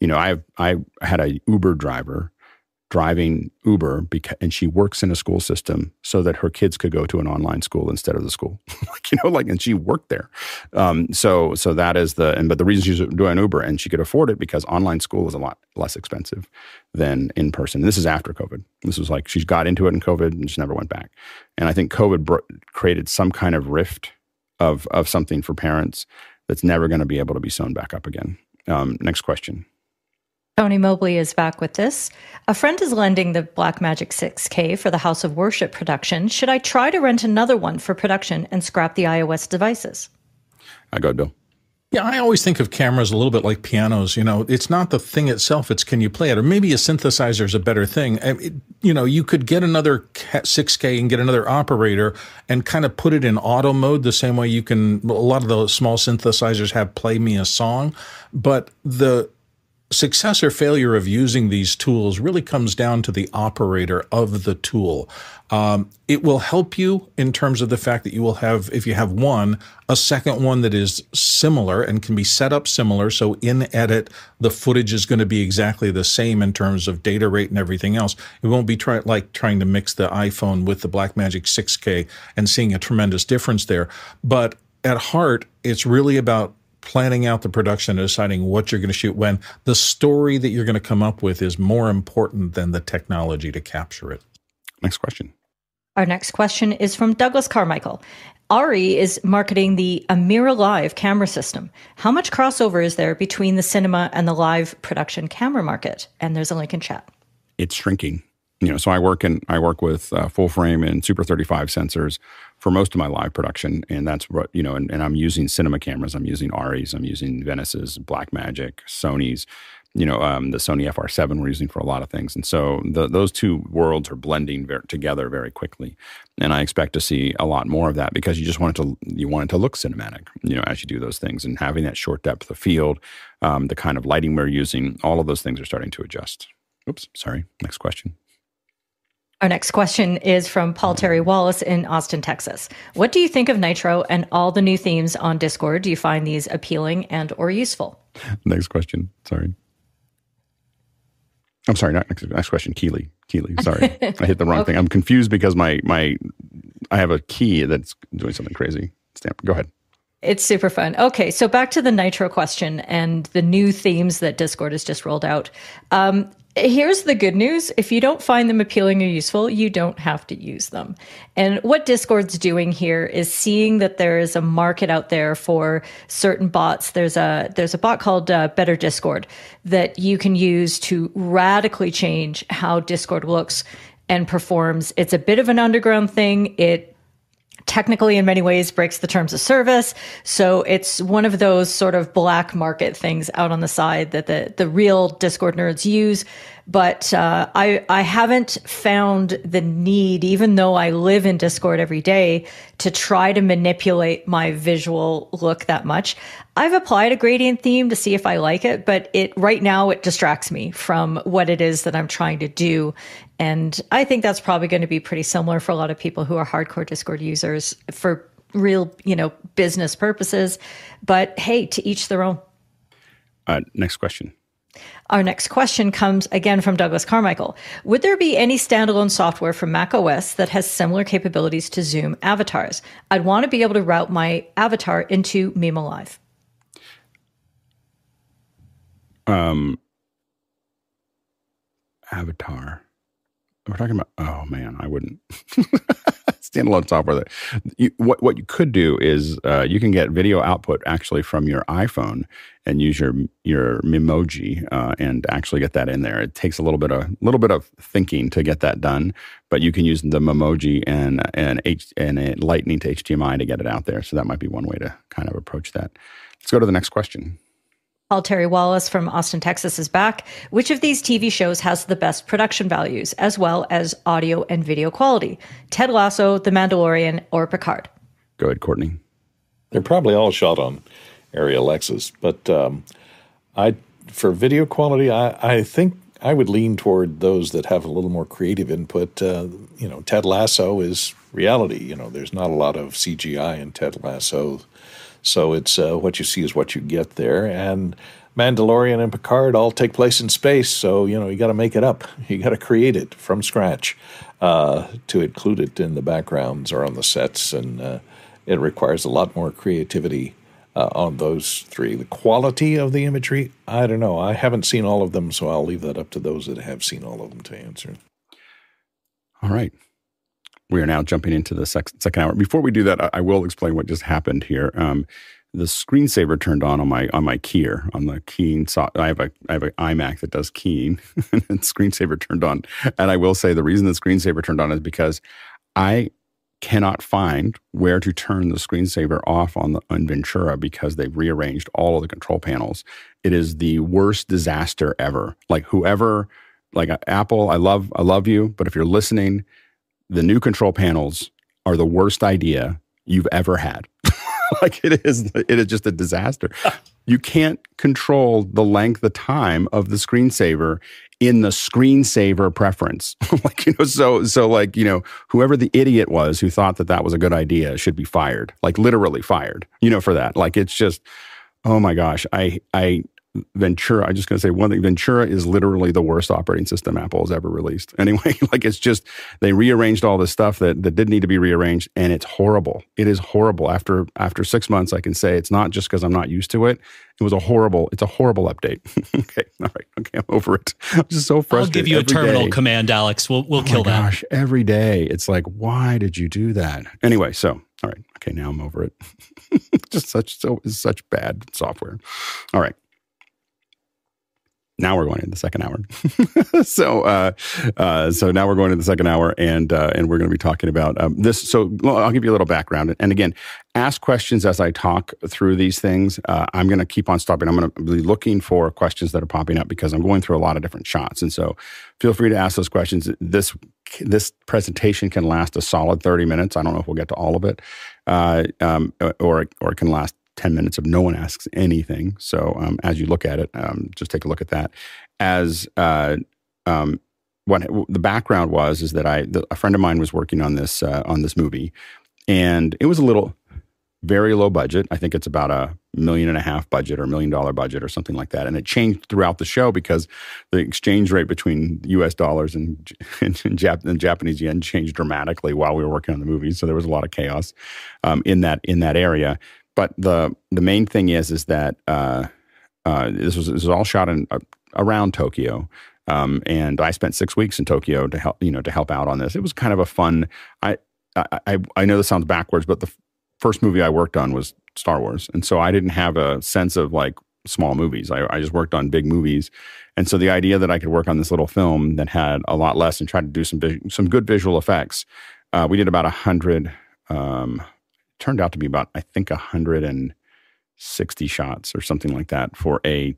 You know, I I had a Uber driver driving Uber and she works in a school system so that her kids could go to an online school instead of the school. like, you know, like, and she worked there. Um, so, so that is the, and, but the reason she's doing Uber and she could afford it because online school is a lot less expensive than in person. And this is after COVID. This was like, she's got into it in COVID and just never went back. And I think COVID created some kind of rift of, of something for parents that's never going to be able to be sewn back up again. Um, next question. Tony Mobley is back with this. A friend is lending the Blackmagic 6K for the House of Worship production. Should I try to rent another one for production and scrap the iOS devices? I go, Bill. Yeah, I always think of cameras a little bit like pianos. You know, it's not the thing itself; it's can you play it, or maybe a synthesizer is a better thing. It, you know, you could get another 6K and get another operator and kind of put it in auto mode the same way you can. A lot of the small synthesizers have "play me a song," but the success or failure of using these tools really comes down to the operator of the tool. Um, it will help you in terms of the fact that you will have, if you have one, a second one that is similar and can be set up similar. So in edit, the footage is going to be exactly the same in terms of data rate and everything else. It won't be try, like trying to mix the iPhone with the Blackmagic 6K and seeing a tremendous difference there. But at heart, it's really about planning out the production and deciding what you're going to shoot when the story that you're going to come up with is more important than the technology to capture it. Next question. Our next question is from Douglas Carmichael. ARRI is marketing the Amira Live camera system. How much crossover is there between the cinema and the live production camera market? And there's a link in chat. It's shrinking. You know, so I work in I work with uh, full frame and Super 35 sensors for most of my live production, and that's what you know. And, and I'm using cinema cameras. I'm using ARRIs. I'm using Venice's, Blackmagic, Sony's. You know, um, the Sony FR7 we're using for a lot of things, and so the, those two worlds are blending ver- together very quickly. And I expect to see a lot more of that because you just want it to you want it to look cinematic. You know, as you do those things, and having that short depth of field, um, the kind of lighting we're using, all of those things are starting to adjust. Oops, sorry. Next question. Our next question is from Paul Terry Wallace in Austin, Texas. What do you think of Nitro and all the new themes on Discord? Do you find these appealing and or useful? Next question. Sorry. I'm sorry, not next, next question. Keeley. Keeley. Sorry. I hit the wrong okay. thing. I'm confused because my my I have a key that's doing something crazy. Stamp. Go ahead. It's super fun. Okay, so back to the Nitro question and the new themes that Discord has just rolled out. Um, Here's the good news. If you don't find them appealing or useful, you don't have to use them. And what Discord's doing here is seeing that there is a market out there for certain bots. There's a there's a bot called uh, Better Discord that you can use to radically change how Discord looks and performs. It's a bit of an underground thing. It technically in many ways breaks the terms of service. So it's one of those sort of black market things out on the side that the the real discord nerds use. But uh, I I haven't found the need, even though I live in Discord every day, to try to manipulate my visual look that much. I've applied a gradient theme to see if I like it, but it right now it distracts me from what it is that I'm trying to do, and I think that's probably going to be pretty similar for a lot of people who are hardcore Discord users for real, you know, business purposes. But hey, to each their own. Uh, next question. Our next question comes again from Douglas Carmichael. Would there be any standalone software for Mac OS that has similar capabilities to Zoom avatars? I'd want to be able to route my avatar into Mimo Live. Um, avatar. We're talking about. Oh man, I wouldn't. standalone software. That you, what what you could do is uh, you can get video output actually from your iPhone and use your your Memoji uh, and actually get that in there. It takes a little bit of little bit of thinking to get that done, but you can use the Memoji and and H, and Lightning to HDMI to get it out there. So that might be one way to kind of approach that. Let's go to the next question. Paul Terry Wallace from Austin, Texas is back. Which of these TV shows has the best production values, as well as audio and video quality? Ted Lasso, The Mandalorian, or Picard? Go ahead, Courtney. They're probably all shot on Arri Alexas, but um, I for video quality, I, I think I would lean toward those that have a little more creative input. Uh, you know, Ted Lasso is reality. You know, there's not a lot of CGI in Ted Lasso. So it's uh, what you see is what you get there. And Mandalorian and Picard all take place in space, so you know you got to make it up. You got to create it from scratch uh, to include it in the backgrounds or on the sets, and uh, it requires a lot more creativity uh, on those three. The quality of the imagery, I don't know. I haven't seen all of them, so I'll leave that up to those that have seen all of them to answer. All right. We are now jumping into the sec- second hour. Before we do that, I, I will explain what just happened here. Um, the screensaver turned on on my on my keyer on the keying. So I have a I have an iMac that does keying, and screensaver turned on. And I will say the reason the screensaver turned on is because I cannot find where to turn the screensaver off on the on Ventura because they've rearranged all of the control panels. It is the worst disaster ever. Like whoever, like Apple, I love I love you, but if you're listening the new control panels are the worst idea you've ever had. like it is, it is just a disaster. you can't control the length, the time of the screensaver in the screensaver preference. like you know, so so like you know, whoever the idiot was who thought that that was a good idea should be fired, like literally fired. You know, for that. Like it's just, oh my gosh, I I Ventura, I'm just going to say one thing. Ventura is literally the worst operating system Apple has ever released. Anyway, like it's just, they rearranged all this stuff that, that did need to be rearranged and it's horrible. It is horrible. After, after six months, I can say it's not just because I'm not used to it. It was a horrible, it's a horrible update. okay. All right. Okay. I'm over it. I'm just so frustrated. I'll give you a terminal day. command, Alex. We'll, we'll oh kill that. gosh. Every day. It's like, why did you do that? Anyway. So, all right. Okay. Now I'm over it. just such, so, such bad software. All right now we're going into the second hour. so, uh, uh, so now we're going into the second hour, and uh, and we're going to be talking about um, this. So, I'll give you a little background, and again, ask questions as I talk through these things. Uh, I'm going to keep on stopping. I'm going to be looking for questions that are popping up because I'm going through a lot of different shots, and so feel free to ask those questions. This this presentation can last a solid 30 minutes. I don't know if we'll get to all of it, uh, um, or or it can last 10 minutes of no one asks anything. So um, as you look at it, um, just take a look at that. As uh, um, what the background was is that I the, a friend of mine was working on this uh, on this movie, and it was a little very low budget. I think it's about a million and a half budget or a million dollar budget or something like that. And it changed throughout the show because the exchange rate between U.S. dollars and, and, and, Jap- and Japanese yen changed dramatically while we were working on the movie. So there was a lot of chaos um, in that in that area. But the the main thing is is that uh, uh, this was this was all shot in uh, around Tokyo. Um, and I spent six weeks in Tokyo to help, you know, to help out on this. It was kind of a fun. I, I, I know this sounds backwards, but the f- first movie I worked on was Star Wars, and so I didn't have a sense of like small movies. I, I just worked on big movies, and so the idea that I could work on this little film that had a lot less and try to do some some good visual effects. Uh, we did about a hundred um, turned out to be about, I think, 160 shots or something like that for a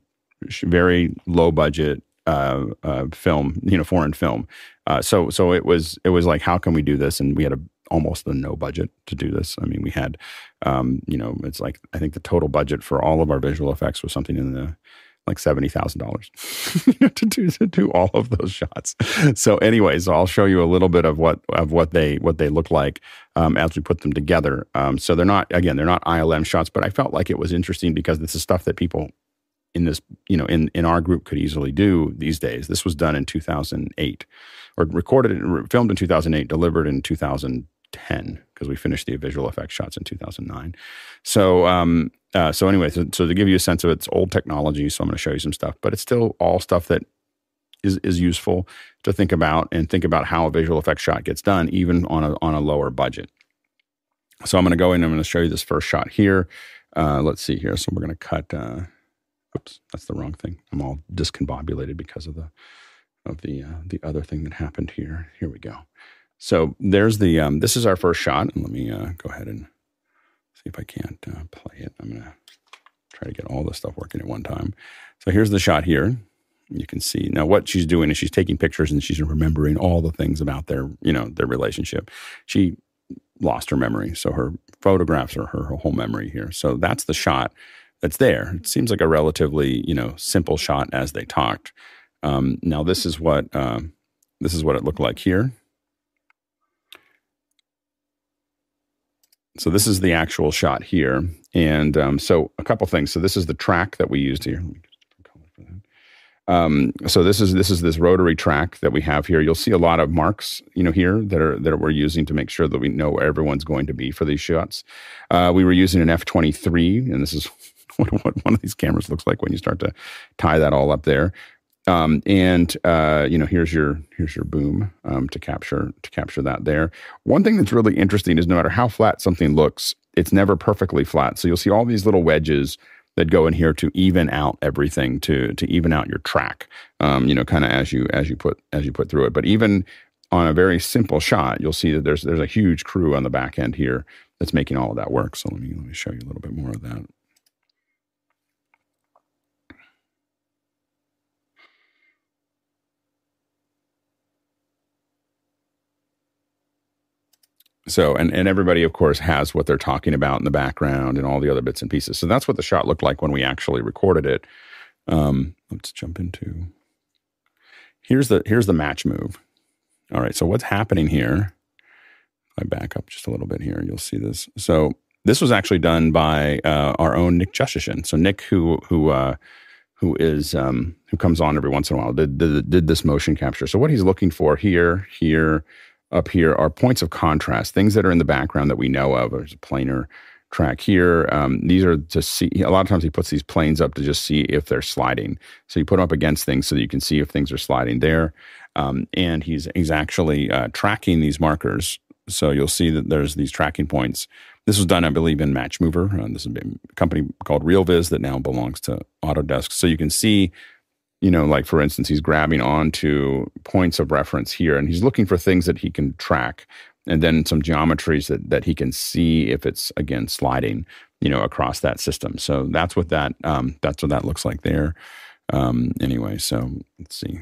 very low budget uh, uh, film, you know, foreign film. Uh, so, so it was, it was like, how can we do this? And we had a, almost a no budget to do this. I mean, we had, um, you know, it's like, I think the total budget for all of our visual effects was something in the, like seventy thousand dollars to do to do all of those shots. So, anyways, I'll show you a little bit of what of what they what they look like um, as we put them together. Um, so they're not again they're not ILM shots, but I felt like it was interesting because this is stuff that people in this you know in in our group could easily do these days. This was done in two thousand eight, or recorded and filmed in two thousand eight, delivered in two thousand ten because we finished the visual effects shots in two thousand nine. So um, uh, so anyway, so, so, to give you a sense of its old technology, so I'm going to show you some stuff, but it's still all stuff that is, is useful to think about and think about how a visual effects shot gets done, even on a, on a lower budget. So I'm going to go in I'm going to show you this first shot here. Uh, let's see here. So we're going to cut. Uh, oops, that's the wrong thing. I'm all discombobulated because of the of the uh, the other thing that happened here. Here we go. So there's the. Um, this is our first shot, and let me uh, go ahead and see if I can't uh, play it. I'm going to try to get all this stuff working at one time. So here's the shot here. You can see now what she's doing is she's taking pictures and she's remembering all the things about their, you know, their relationship. She lost her memory, so her photographs are her, her whole memory here. So that's the shot that's there. It seems like a relatively, you know, simple shot as they talked. Um, now this is what uh, this is what it looked like here. So this is the actual shot here, and um, so a couple things. So this is the track that we used here. Um, so this is this is this rotary track that we have here. You'll see a lot of marks, you know, here that are that we're using to make sure that we know where everyone's going to be for these shots. Uh, we were using an F twenty three, and this is what, what one of these cameras looks like when you start to tie that all up there. Um, and uh, you know, here's your here's your boom um, to capture to capture that there. One thing that's really interesting is no matter how flat something looks, it's never perfectly flat. So you'll see all these little wedges that go in here to even out everything to to even out your track. Um, you know, kind of as you as you put as you put through it. But even on a very simple shot, you'll see that there's there's a huge crew on the back end here that's making all of that work. So let me let me show you a little bit more of that. So, and, and everybody, of course, has what they're talking about in the background and all the other bits and pieces. So that's what the shot looked like when we actually recorded it. Um, let's jump into here's the here's the match move. All right, so what's happening here? I back up just a little bit here, you'll see this. So this was actually done by uh, our own Nick Jushishin. So Nick, who who uh, who is um, who comes on every once in a while, did, did did this motion capture. So what he's looking for here, here, up here are points of contrast, things that are in the background that we know of. There's a planar track here. Um, these are to see. A lot of times he puts these planes up to just see if they're sliding. So you put them up against things so that you can see if things are sliding there. Um, and he's he's actually uh, tracking these markers. So you'll see that there's these tracking points. This was done, I believe, in Matchmover. Uh, this is a company called RealViz that now belongs to Autodesk. So you can see you know, like for instance, he's grabbing onto points of reference here and he's looking for things that he can track and then some geometries that, that he can see if it's again sliding, you know, across that system. So that's what that um, that's what that looks like there. Um, anyway, so let's see.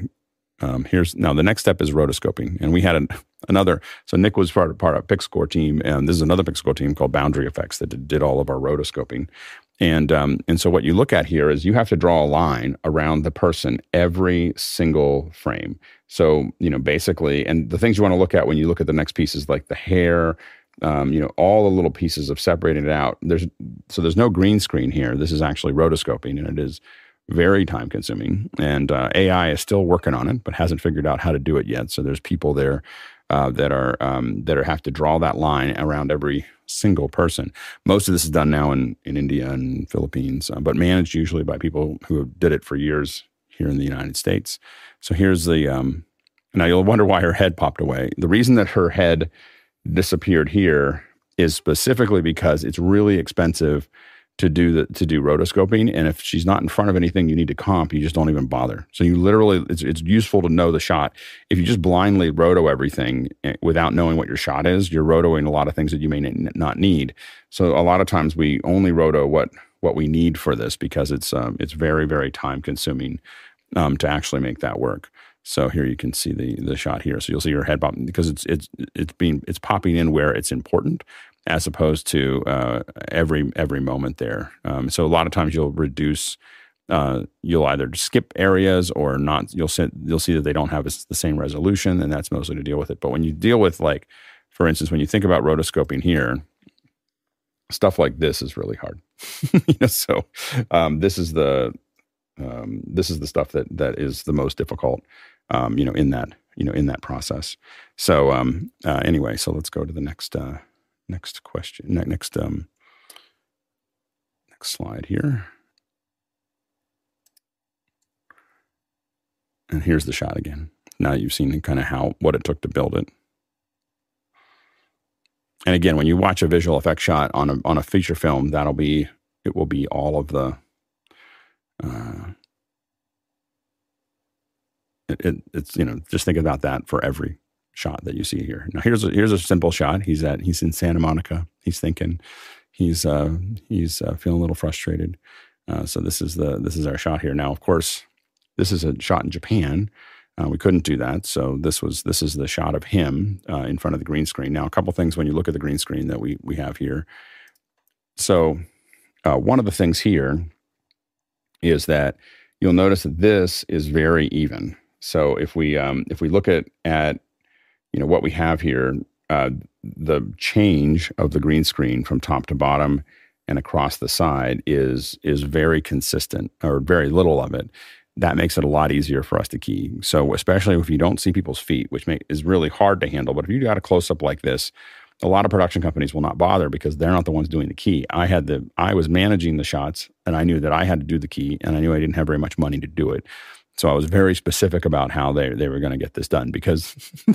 Um, here's now the next step is rotoscoping, and we had an, another. So Nick was part of part of PixelCorps team, and this is another PixelCorps team called Boundary Effects that did, did all of our rotoscoping. And um, and so what you look at here is you have to draw a line around the person every single frame. So you know basically, and the things you want to look at when you look at the next piece is like the hair, um, you know, all the little pieces of separating it out. There's so there's no green screen here. This is actually rotoscoping, and it is very time consuming. And uh, AI is still working on it, but hasn't figured out how to do it yet. So there's people there uh, that are um, that are have to draw that line around every single person. Most of this is done now in, in India and Philippines, uh, but managed usually by people who did it for years here in the United States. So here's the, um, now you'll wonder why her head popped away. The reason that her head disappeared here is specifically because it's really expensive to do the to do rotoscoping and if she's not in front of anything you need to comp you just don't even bother. So you literally it's, it's useful to know the shot. If you just blindly roto everything eh, without knowing what your shot is you're rotoing a lot of things that you may not need. So a lot of times we only roto what what we need for this because it's um, it's very very time consuming um, to actually make that work. So here you can see the the shot here. So you'll see her head pop because it's it's it's being it's popping in where it's important as opposed to uh, every every moment there. Um, so a lot of times you'll reduce. Uh, you'll either skip areas or not. You'll see, you'll see that they don't have the same resolution, and that's mostly to deal with it. But when you deal with like, for instance, when you think about rotoscoping here, stuff like this is really hard. you know, so um, this is the um, this is the stuff that that is the most difficult. Um, you know, in that you know in that process. So um, uh, anyway, so let's go to the next. Uh, next question, next um, next slide here. And here's the shot again. Now you've seen kind of how what it took to build it. And again, when you watch a visual effect shot on a on a feature film, that'll be it will be all of the uh, it, it, it's you know just think about that for every shot that you see here. Now here's a, here's a simple shot. He's at he's in Santa Monica. He's thinking. He's uh, he's uh, feeling a little frustrated. Uh, so this is the this is our shot here. Now, of course, this is a shot in Japan. Uh, we couldn't do that, so this was this is the shot of him uh, in front of the green screen. Now, a couple things when you look at the green screen that we we have here. So, uh, one of the things here is that you'll notice that this is very even. So if we um, if we look at at you know what we have here, uh, the change of the green screen from top to bottom and across the side is is very consistent, or very little of it. That makes it a lot easier for us to key. So especially if you don't see people's feet, which make, is really hard to handle. But if you got a close up like this, a lot of production companies will not bother because they're not the ones doing the key. I had the I was managing the shots and I knew that I had to do the key and I knew I didn't have very much money to do it. So I was very specific about how they they were going to get this done because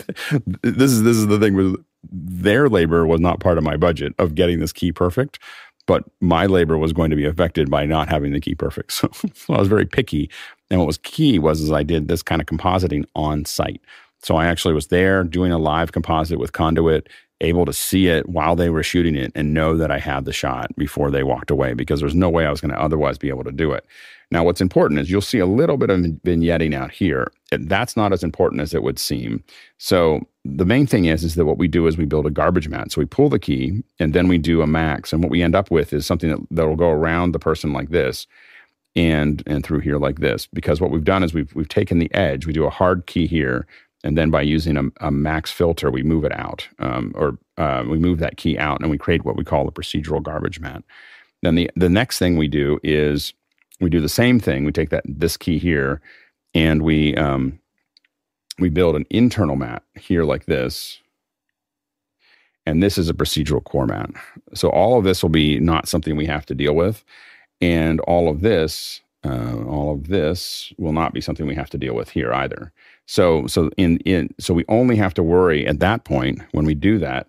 this is this is the thing with their labor was not part of my budget of getting this key perfect, but my labor was going to be affected by not having the key perfect. So, so I was very picky, and what was key was is I did this kind of compositing on site. So I actually was there doing a live composite with conduit able to see it while they were shooting it and know that I had the shot before they walked away because there's no way I was going to otherwise be able to do it. Now, what's important is you'll see a little bit of vignetting out here. That's not as important as it would seem. So the main thing is, is that what we do is we build a garbage matte. So we pull the key and then we do a max. And what we end up with is something that, that will go around the person like this and and through here like this. Because what we've done is we've we've taken the edge, we do a hard key here, and then by using a, a max filter, we move it out, um, or uh, we move that key out, and we create what we call a procedural garbage matte. Then the the next thing we do is we do the same thing. We take that this key here, and we um, we build an internal matte here like this, and this is a procedural core matte. So all of this will be not something we have to deal with, and all of this, uh, all of this will not be something we have to deal with here either. So so in in so we only have to worry at that point when we do that.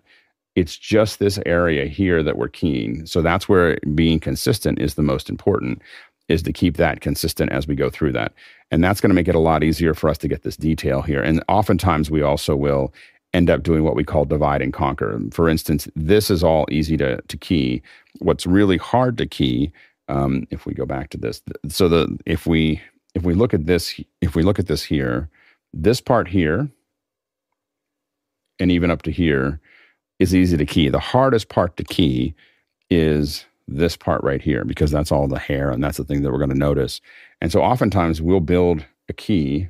It's just this area here that we're keying. So that's where being consistent is the most important is to keep that consistent as we go through that. And that's going to make it a lot easier for us to get this detail here. And oftentimes we also will end up doing what we call divide and conquer. For instance, this is all easy to, to key. What's really hard to key, um, if we go back to this, so the if we if we look at this, if we look at this here, this part here, and even up to here, is easy to key. The hardest part to key is this part right here because that's all the hair and that's the thing that we're going to notice. And so oftentimes we'll build a key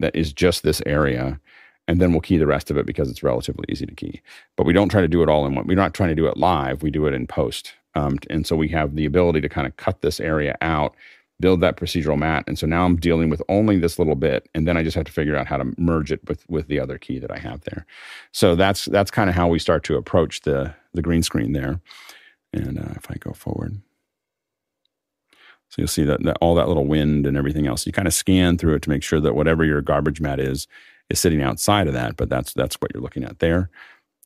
that is just this area and then we'll key the rest of it because it's relatively easy to key. But we don't try to do it all in one. We're not trying to do it live. We do it in post. Um, and so we have the ability to kind of cut this area out build that procedural matte. And so now I'm dealing with only this little bit, and then I just have to figure out how to merge it with with the other key that I have there. So that's that's kind of how we start to approach the the green screen there. And uh, if I go forward. So you'll see that, that all that little wind and everything else. You kind of scan through it to make sure that whatever your garbage matte is is sitting outside of that. But that's that's what you're looking at there.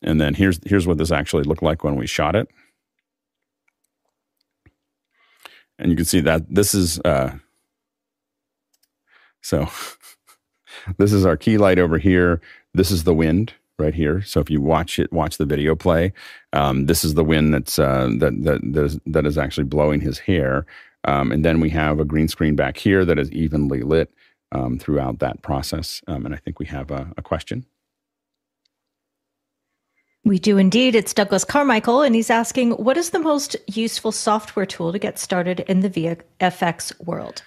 And then here's here's what this actually looked like when we shot it. and you can see that this is uh, so this is our key light over here. This is the wind right here. So if you watch it, watch the video play. Um, this is the wind that's uh, that that that is, that is actually blowing his hair. Um, and then we have a green screen back here that is evenly lit um, throughout that process. Um, and I think we have a, a question. We do indeed. It's Douglas Carmichael, and he's asking what is the most useful software tool to get started in the VFX world?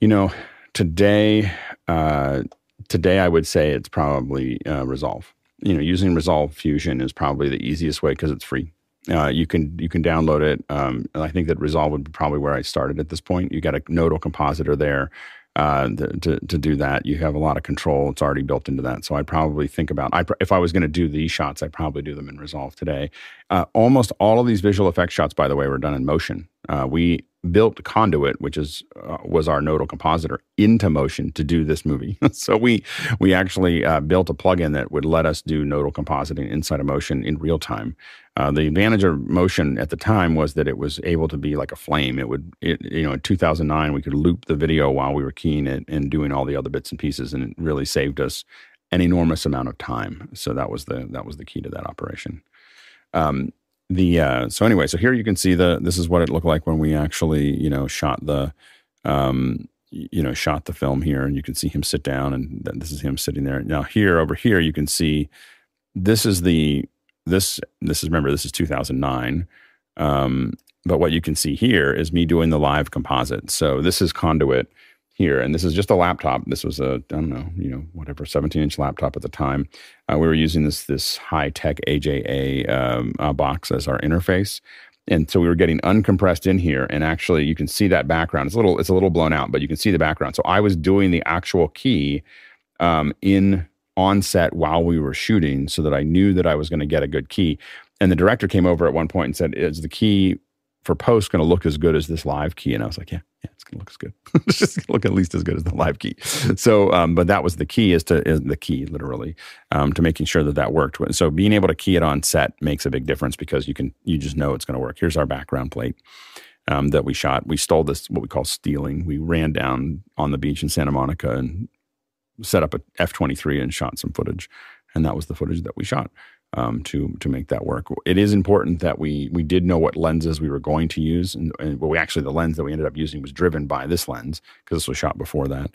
You know, today, uh, today I would say it's probably uh, Resolve. You know, using Resolve Fusion is probably the easiest way because it's free. Uh, you can you can download it. Um, I think that Resolve would be probably where I started at this point. You got a nodal compositor there uh, to, to do that. You have a lot of control. It's already built into that. So I'd probably think about I, if I was going to do these shots, I'd probably do them in Resolve today. Uh, almost all of these visual effects shots, by the way, were done in motion. Uh, we built Conduit, which is uh, was our nodal compositor, into Motion to do this movie. so we we actually uh, built a plugin that would let us do nodal compositing inside of Motion in real time. Uh, the advantage of Motion at the time was that it was able to be like a flame. It would, it, you know, in 2009 we could loop the video while we were keying it and doing all the other bits and pieces, and it really saved us an enormous amount of time. So that was the that was the key to that operation. Um, the uh, so anyway, so here you can see the this is what it looked like when we actually you know shot the um, you know shot the film here, and you can see him sit down, and this is him sitting there. Now here over here you can see this is the this this is remember this is 2009. Um, but what you can see here is me doing the live composite. So this is conduit here, and this is just a laptop. This was a I don't know, you know, whatever, 17 inch laptop at the time. Uh, we were using this this high tech AJA um, uh, box as our interface, and so we were getting uncompressed in here. And actually, you can see that background. It's a little it's a little blown out, but you can see the background. So I was doing the actual key um, in on set while we were shooting, so that I knew that I was going to get a good key. And the director came over at one point and said, "Is the key for post going to look as good as this live key? And I was like, yeah, it's to look as good. it's just to look at least as good as the live key. So, um, but that was the key is to is the key literally um, to making sure that that worked. So being able to key it on set makes a big difference because you can you just know it's going to work. Here's our background plate. Um, that we shot. We stole this, what we call stealing. We ran down on the beach in Santa Monica and set up a F 23 and shot some footage. And that was the footage that we shot um, to to make that work. It is important that we we did know what lenses we were going to use, and, and well, we actually the lens that we ended up using was driven by this lens because this was shot before that.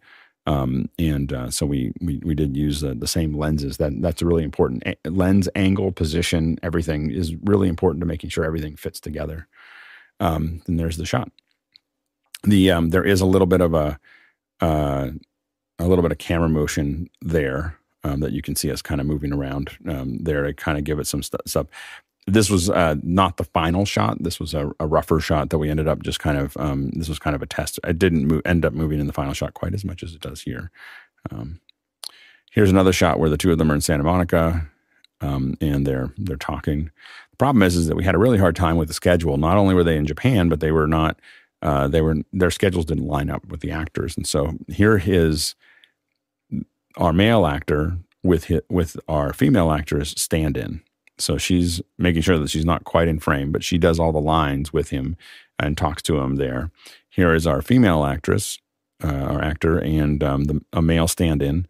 Um, and uh, so we, we we did use the, the same lenses. That that's really important. A- lens angle, position, everything is really important to making sure everything fits together. Um, and there's the shot. The um, there is a little bit of a uh, a little bit of camera motion there um, that you can see us kind of moving around um, there to kind of give it some st- stuff. This was uh, not the final shot. This was a, a, rougher shot that we ended up just kind of. Um, this was kind of a test. It didn't move, end up moving in the final shot quite as much as it does here. Um, here's another shot where the two of them are in Santa Monica, um, and they're they're talking. The problem is, is that we had a really hard time with the schedule. Not only were they in Japan, but they were not. Uh, they were their schedules didn't line up with the actors, and so here his our male actor with his, with our female actress stand in. So she's making sure that she's not quite in frame, but she does all the lines with him and talks to him there. Here is our female actress, uh, our actor, and um, the, a male stand in.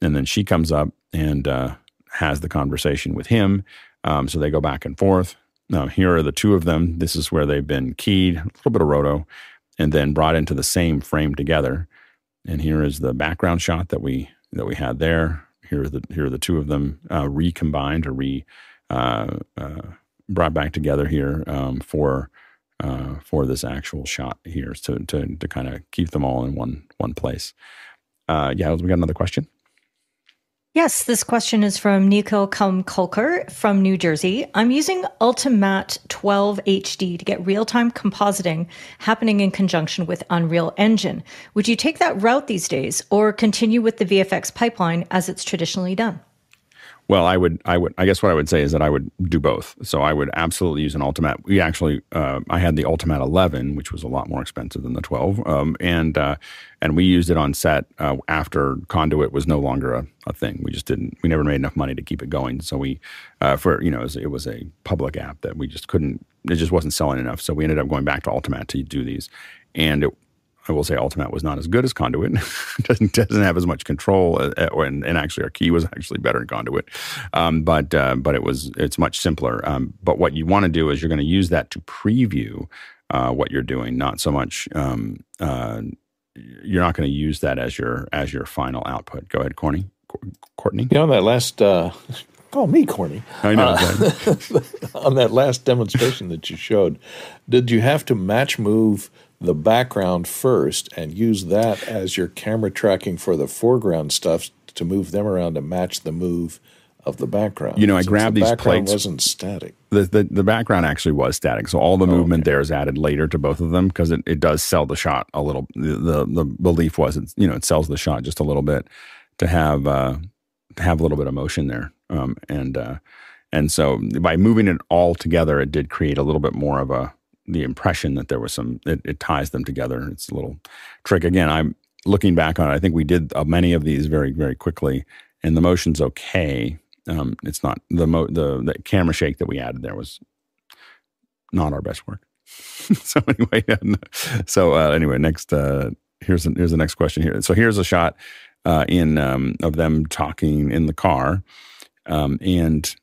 And then she comes up and uh, has the conversation with him. Um, so they go back and forth. Now, here are the two of them. This is where they've been keyed, a little bit of roto, and then brought into the same frame together. And here is the background shot that we that we had there. Here are the here are the two of them uh, recombined or re uh, uh, brought back together here um, for uh, for this actual shot here to to to kind of keep them all in one one place. Uh, yeah, we got another question. Yes, this question is from Nikhil Kumkulker from New Jersey. I'm using Ultimatte 12 HD to get real time compositing happening in conjunction with Unreal Engine. Would you take that route these days or continue with the VFX pipeline as it's traditionally done? Well, I would, I would, I guess what I would say is that I would do both. So I would absolutely use an Ultimatte. We actually, uh, I had the Ultimatte 11, which was a lot more expensive than the 12, um, and uh, and we used it on set uh, after Conduit was no longer a, a, thing. We just didn't, we never made enough money to keep it going. So we, uh, for you know, it was, it was, a public app that we just couldn't, it just wasn't selling enough. So we ended up going back to Ultimatte to do these, and it, I will say Ultimatte was not as good as Conduit. doesn't doesn't have as much control, uh, uh, and, and, actually our key was actually better in Conduit. Um, but uh, but it was it's much simpler. Um, but what you want to do is you're going to use that to preview uh, what you're doing, not so much. Um, uh, you're not going to use that as your as your final output. Go ahead, Corny. Courtney. Yeah, on that last. Uh, call me corny. I know. on that last demonstration that you showed, did you have to match move the background first and use that as your camera tracking for the foreground stuff to move them around to match the move of the background. You know, I grabbed the these plates. wasn't static. The, the, the background actually was static, so all the oh, movement okay. there is added later to both of them because it, it does sell the shot a little. The, the, the belief was it you know it sells the shot just a little bit to have uh, to have a little bit of motion there, um, and uh, and so by moving it all together, it did create a little bit more of a the impression that there was some it, it, ties them together. It's a little trick. Again, I'm looking back on it. I think we did uh, many of these very very quickly, and the motion's okay. Um, it's not the, mo- the the camera shake that we added there was not our best work. so anyway, so uh, anyway, next uh, here's here's the next question here. So here's a shot uh, in um, of them talking in the car, um, and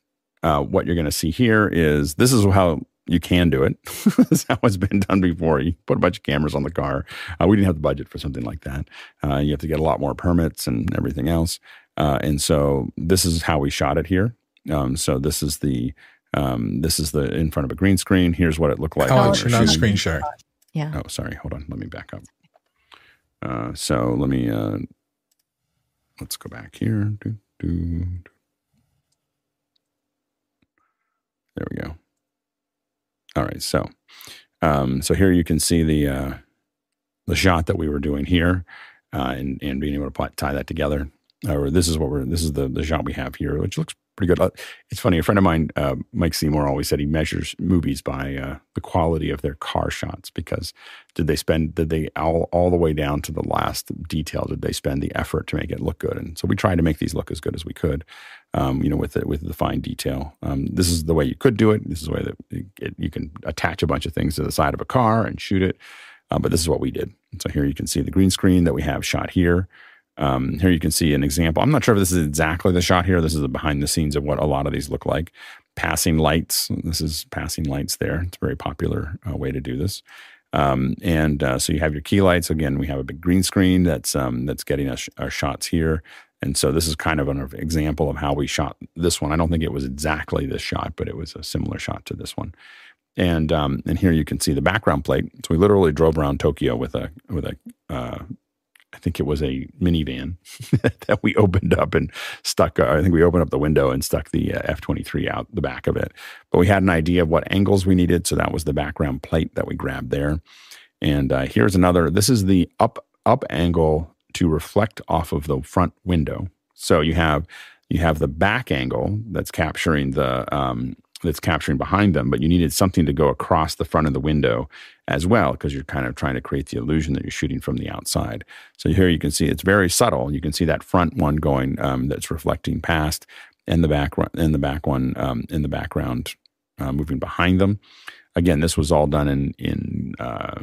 uh, what you're going to see here is this is how you can do it. this is how it's been done before. You put a bunch of cameras on the car. Uh, we didn't have the budget for something like that. Uh, you have to get a lot more permits and everything else. Uh, and so this is how we shot it here. Um, so this is the um, this is the in front of a green screen. Here's what it looked like. Oh, it's not screen share. Yeah. Oh, sorry. Hold on. Let me back up. Uh, so let me uh, let's go back here. Do, do, do. There we go. All right, so um, so here you can see the uh, the shot that we were doing here, uh, and and being able to tie that together. Or this is what we're this is the the shot we have here, which looks pretty good. Uh, it's funny. A friend of mine, uh, Mike Seymour, always said he measures movies by uh, the quality of their car shots because did they spend did they all all the way down to the last detail? Did they spend the effort to make it look good? And so we tried to make these look as good as we could um, you know, with the, with the fine detail. Um, this is the way you could do it. This is the way that it, you can attach a bunch of things to the side of a car and shoot it. Uh, but this is what we did. So here you can see the green screen that we have shot here. Um, here you can see an example. I'm not sure if this is exactly the shot here. This is the behind the scenes of what a lot of these look like. Passing lights. This is passing lights there. It's a very popular uh, way to do this. Um, and uh, so you have your key lights. Again, we have a big green screen that's um, that's getting us our shots here. And so this is kind of an example of how we shot this one. I don't think it was exactly this shot, but it was a similar shot to this one. And um, and here you can see the background plate. So we literally drove around Tokyo with a with a uh, I think it was a minivan that we opened up and stuck. Uh, I think we opened up the window and stuck the uh, F twenty three out the back of it. But we had an idea of what angles we needed, so that was the background plate that we grabbed there. And uh, here's another. This is the up up angle to reflect off of the front window. So you have you have the back angle that's capturing the um, that's capturing behind them, but you needed something to go across the front of the window as well because you're kind of trying to create the illusion that you're shooting from the outside. So here you can see it's very subtle. You can see that front one going um, that's reflecting past, and the back and the back one um, in the background uh, moving behind them. Again, this was all done in in uh,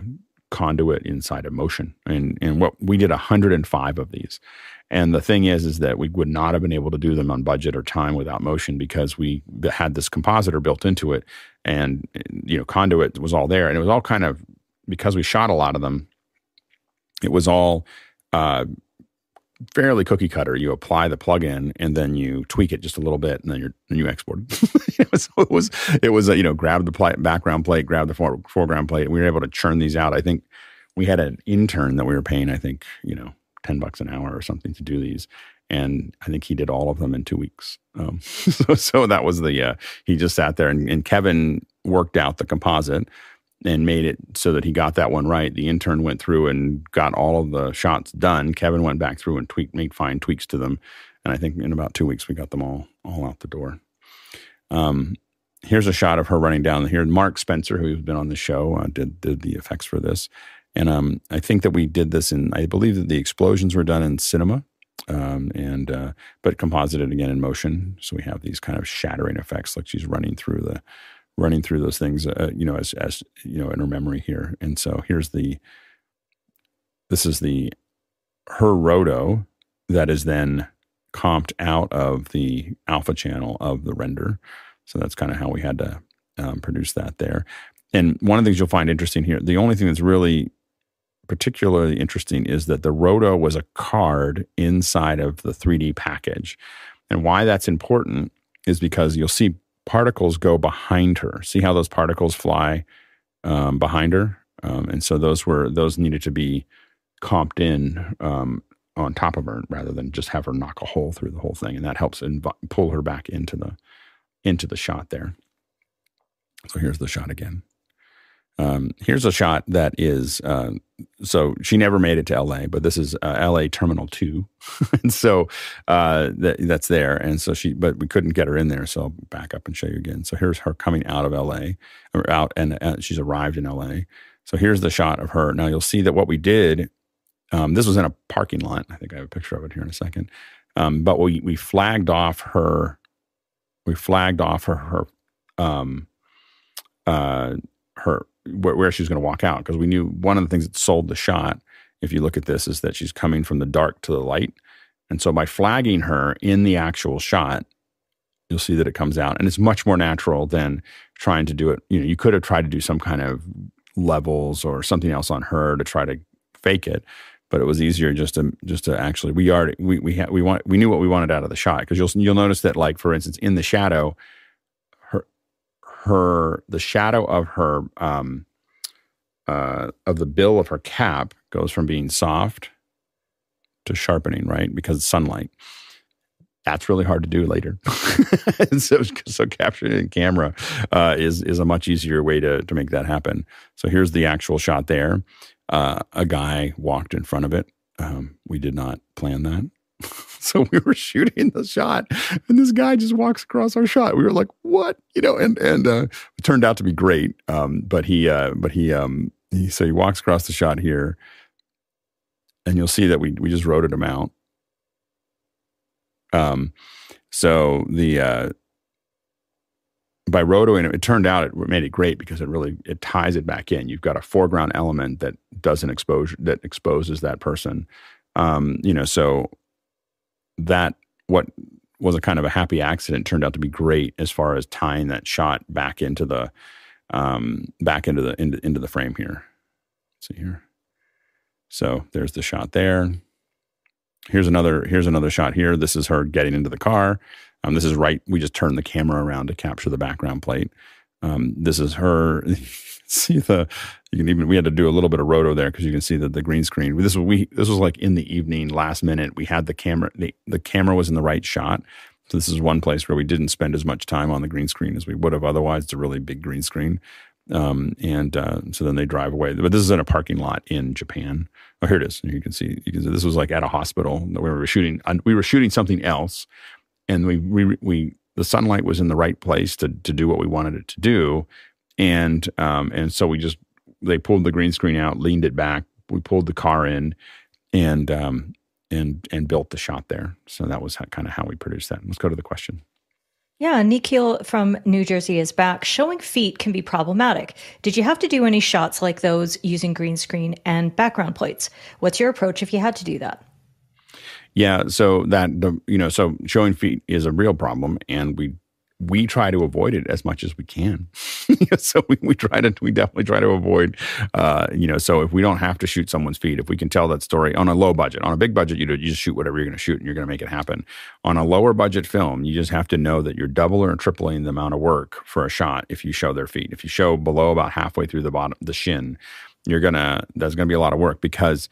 conduit inside of motion. And and what we did 105 of these. And the thing is, is that we would not have been able to do them on budget or time without motion because we had this compositor built into it, and you know, conduit was all there, and it was all kind of because we shot a lot of them. It was all uh, fairly cookie cutter. You apply the plugin and then you tweak it just a little bit, and then you you export it. so it was it was you know grab the plate, background plate, grab the fore, foreground plate. We were able to churn these out. I think we had an intern that we were paying. I think you know ten bucks an hour or something to do these. And I think he did all of them in two weeks. Um, so, so that was the, uh, he just sat there and, and Kevin worked out the composite and made it so that he got that one right. The intern went through and got all of the shots done. Kevin went back through and tweaked, made fine tweaks to them, and I think in about two weeks we got them all all out the door. Um, here's a shot of her running down here. Mark Spencer, who's been on the show, uh, did did the effects for this, and um, I think that we did this in. I believe that the explosions were done in cinema. Um, and uh, but composited again in motion, so we have these kind of shattering effects, like she's running through the running through those things, uh, you know, as, as, you know, in her memory here. And so here's the, this is the, her roto that is then comped out of the alpha channel of the render. So that's kind of how we had to um, produce that there. And one of the things you'll find interesting here, the only thing that's really particularly interesting is that the roto was a card inside of the 3D package. And why that's important is because you'll see particles go behind her. See how those particles fly um, behind her? Um, and so those were those needed to be comped in um, on top of her rather than just have her knock a hole through the whole thing, and that helps inv- pull her back into the into the shot there. So here's the shot again. Um, here's a shot that is uh, so she never made it to LA, but this is uh, LA Terminal Two, and so uh, that, that's there. And so she, but we couldn't get her in there, so I'll back up and show you again. So here's her coming out of LA, or out, and uh, she's arrived in LA. So here's the shot of her. Now you'll see that what we did. Um, this was in a parking lot. I think I have a picture of it here in a second. Um, but we we flagged off her. We flagged off her her um, uh, her where, where she was going to walk out because we knew one of the things that sold the shot. If you look at this, is that she's coming from the dark to the light, and so by flagging her in the actual shot, you'll see that it comes out, and it's much more natural than trying to do it. You know, you could have tried to do some kind of levels or something else on her to try to fake it, but it was easier just to just to actually we already we we had we want we knew what we wanted out of the shot because you'll you'll notice that like for instance in the shadow her the shadow of her um, uh, of the bill of her cap goes from being soft to sharpening, right? Because sunlight. That's really hard to do later. so, so capturing in camera uh, is is a much easier way to to make that happen. So here's the actual shot there. Uh, a guy walked in front of it. Um, we did not plan that. so we were shooting the shot and this guy just walks across our shot we were like what you know and and uh, it turned out to be great um, but he uh, but he um he so he walks across the shot here and you'll see that we we just roted him out um so the uh by rotoing it, it turned out it made it great because it really it ties it back in. You've got a foreground element that doesn't expose that exposes that person. Um, you know, so that what was a kind of a happy accident turned out to be great as far as tying that shot back into the um, back into the into, into the frame here. Let's see here. So there's the shot there. Here's another here's another shot here. This is her getting into the car. Um, this is right. We just turned the camera around to capture the background plate. Um, this is her. see the you can even we had to do a little bit of roto there because you can see that the green screen. This was we this was like in the evening, last minute. We had the camera the, the camera was in the right shot. So this is one place where we didn't spend as much time on the green screen as we would have otherwise. It's a really big green screen. Um, and uh, so then they drive away. But this is in a parking lot in Japan. Oh, here it is. You can see. You can see this was like at a hospital we were shooting. We were shooting something else, and we we we the sunlight was in the right place to to do what we wanted it to do, and um, and so we just they pulled the green screen out, leaned it back. We pulled the car in, and um, and and built the shot there. So that was how, kind of how we produced that. Let's go to the question. Yeah, Nikhil from New Jersey is back. Showing feet can be problematic. Did you have to do any shots like those using green screen and background plates? What's your approach if you had to do that? Yeah, so that you know so showing feet is a real problem, and we we try to avoid it as much as we can. so we, we try to, we definitely try to avoid, uh, you know, so if we don't have to shoot someone's feet, if we can tell that story on a low budget, on a big budget, you, do, you just shoot whatever you're going to shoot and you're going to make it happen. On a lower budget film, you just have to know that you're double or tripling the amount of work for a shot if you show their feet. If you show below about halfway through the bottom, the shin, you're there's going to be a lot of work because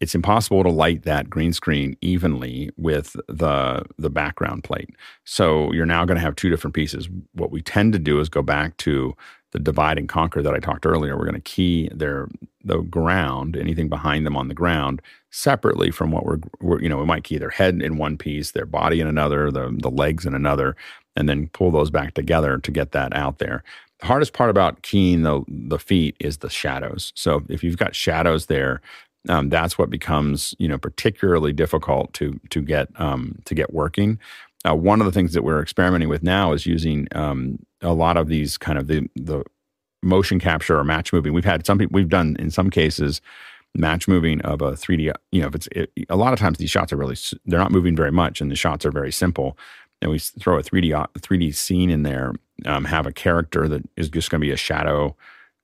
it's impossible to light that green screen evenly with the the background plate. So you're now going to have two different pieces. What we tend to do is go back to the divide and conquer that I talked earlier. We're going to key their the ground, anything behind them on the ground, separately from what we're, we're you know we might key their head in one piece, their body in another, the the legs in another, and then pull those back together to get that out there. The hardest part about keying the the feet is the shadows. So if you've got shadows there, um, that's what becomes you know particularly difficult to to get um, to get working. Uh, one of the things that we're experimenting with now is using um, a lot of these kind of the the motion capture or match moving. We've had some people we've done in some cases match moving of a 3D. You know, if it's it, a lot of times these shots are really they're not moving very much, and the shots are very simple. And we throw a 3D 3D scene in there, um, have a character that is just going to be a shadow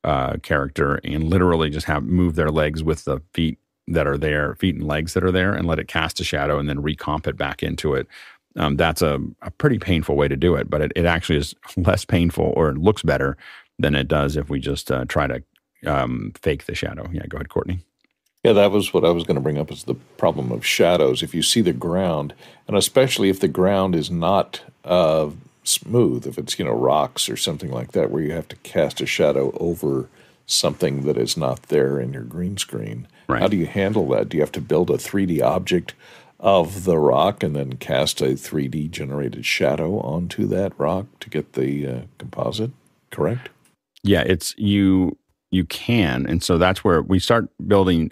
uh, character and literally just have move their legs with the feet that are there, feet and legs that are there, and let it cast a shadow and then recomp it back into it. Um, that's a, a, pretty painful way to do it, but it, it actually is less painful or it looks better than it does if we just uh, try to um, fake the shadow. Yeah, go ahead, Courtney. Yeah, that was what I was going to bring up is the problem of shadows. If you see the ground, and especially if the ground is not uh, smooth, if it's you know rocks or something like that, where you have to cast a shadow over something that is not there in your green screen. Right. How do you handle that? Do you have to build a 3D object of the rock and then cast a 3D generated shadow onto that rock to get the uh, composite? Correct. Yeah, it's you. You can, and so that's where we start building.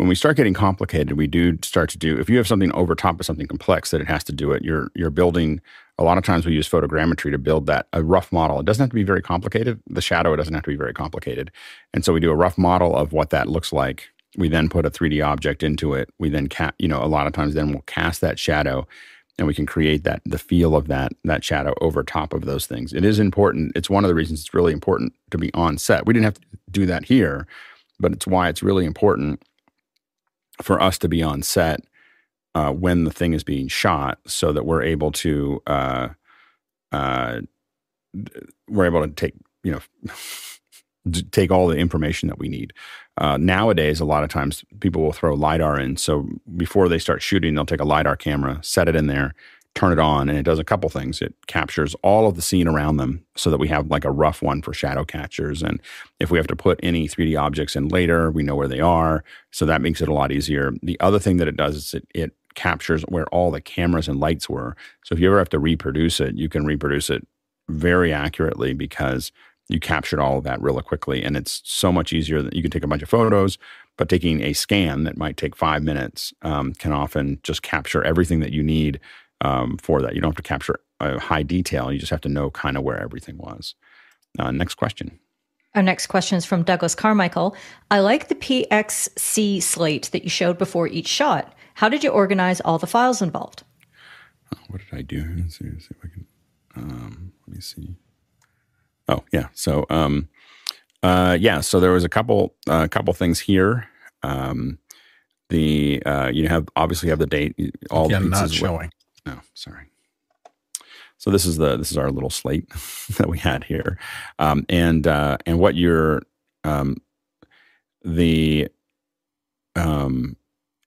When we start getting complicated, we do start to do. If you have something over top of something complex that it has to do it, you're you're building. A lot of times we use photogrammetry to build that a rough model. It doesn't have to be very complicated. The shadow it doesn't have to be very complicated, and so we do a rough model of what that looks like. We then put a 3D object into it. We then ca- you know, a lot of times then we'll cast that shadow and we can create that the feel of that that shadow over top of those things. It is important. It's one of the reasons it's really important to be on set. We didn't have to do that here, but it's why it's really important for us to be on set uh, when the thing is being shot, so that we're able to uh, uh, we're able to take you know take all the information that we need. Uh, nowadays, a lot of times people will throw LiDAR in. So before they start shooting, they'll take a LiDAR camera, set it in there, turn it on, and it does a couple things. It captures all of the scene around them so that we have like a rough one for shadow catchers. And if we have to put any 3D objects in later, we know where they are. So that makes it a lot easier. The other thing that it does is it, it captures where all the cameras and lights were. So if you ever have to reproduce it, you can reproduce it very accurately because you captured all of that really quickly. And it's so much easier that you can take a bunch of photos, but taking a scan that might take five minutes um, can often just capture everything that you need um, for that. You don't have to capture a high detail. You just have to know kind of where everything was. Uh, next question. Our next question is from Douglas Carmichael. I like the PXC slate that you showed before each shot. How did you organize all the files involved? Oh, what did I do? Let's see, let's see if I can. Um, let me see. Oh yeah. So um, uh, yeah. So there was a couple a uh, couple things here. Um, the uh, you have obviously have the date. All Again, the not showing. Oh, sorry. So this is the this is our little slate that we had here, um, and uh, and what you're um, the um,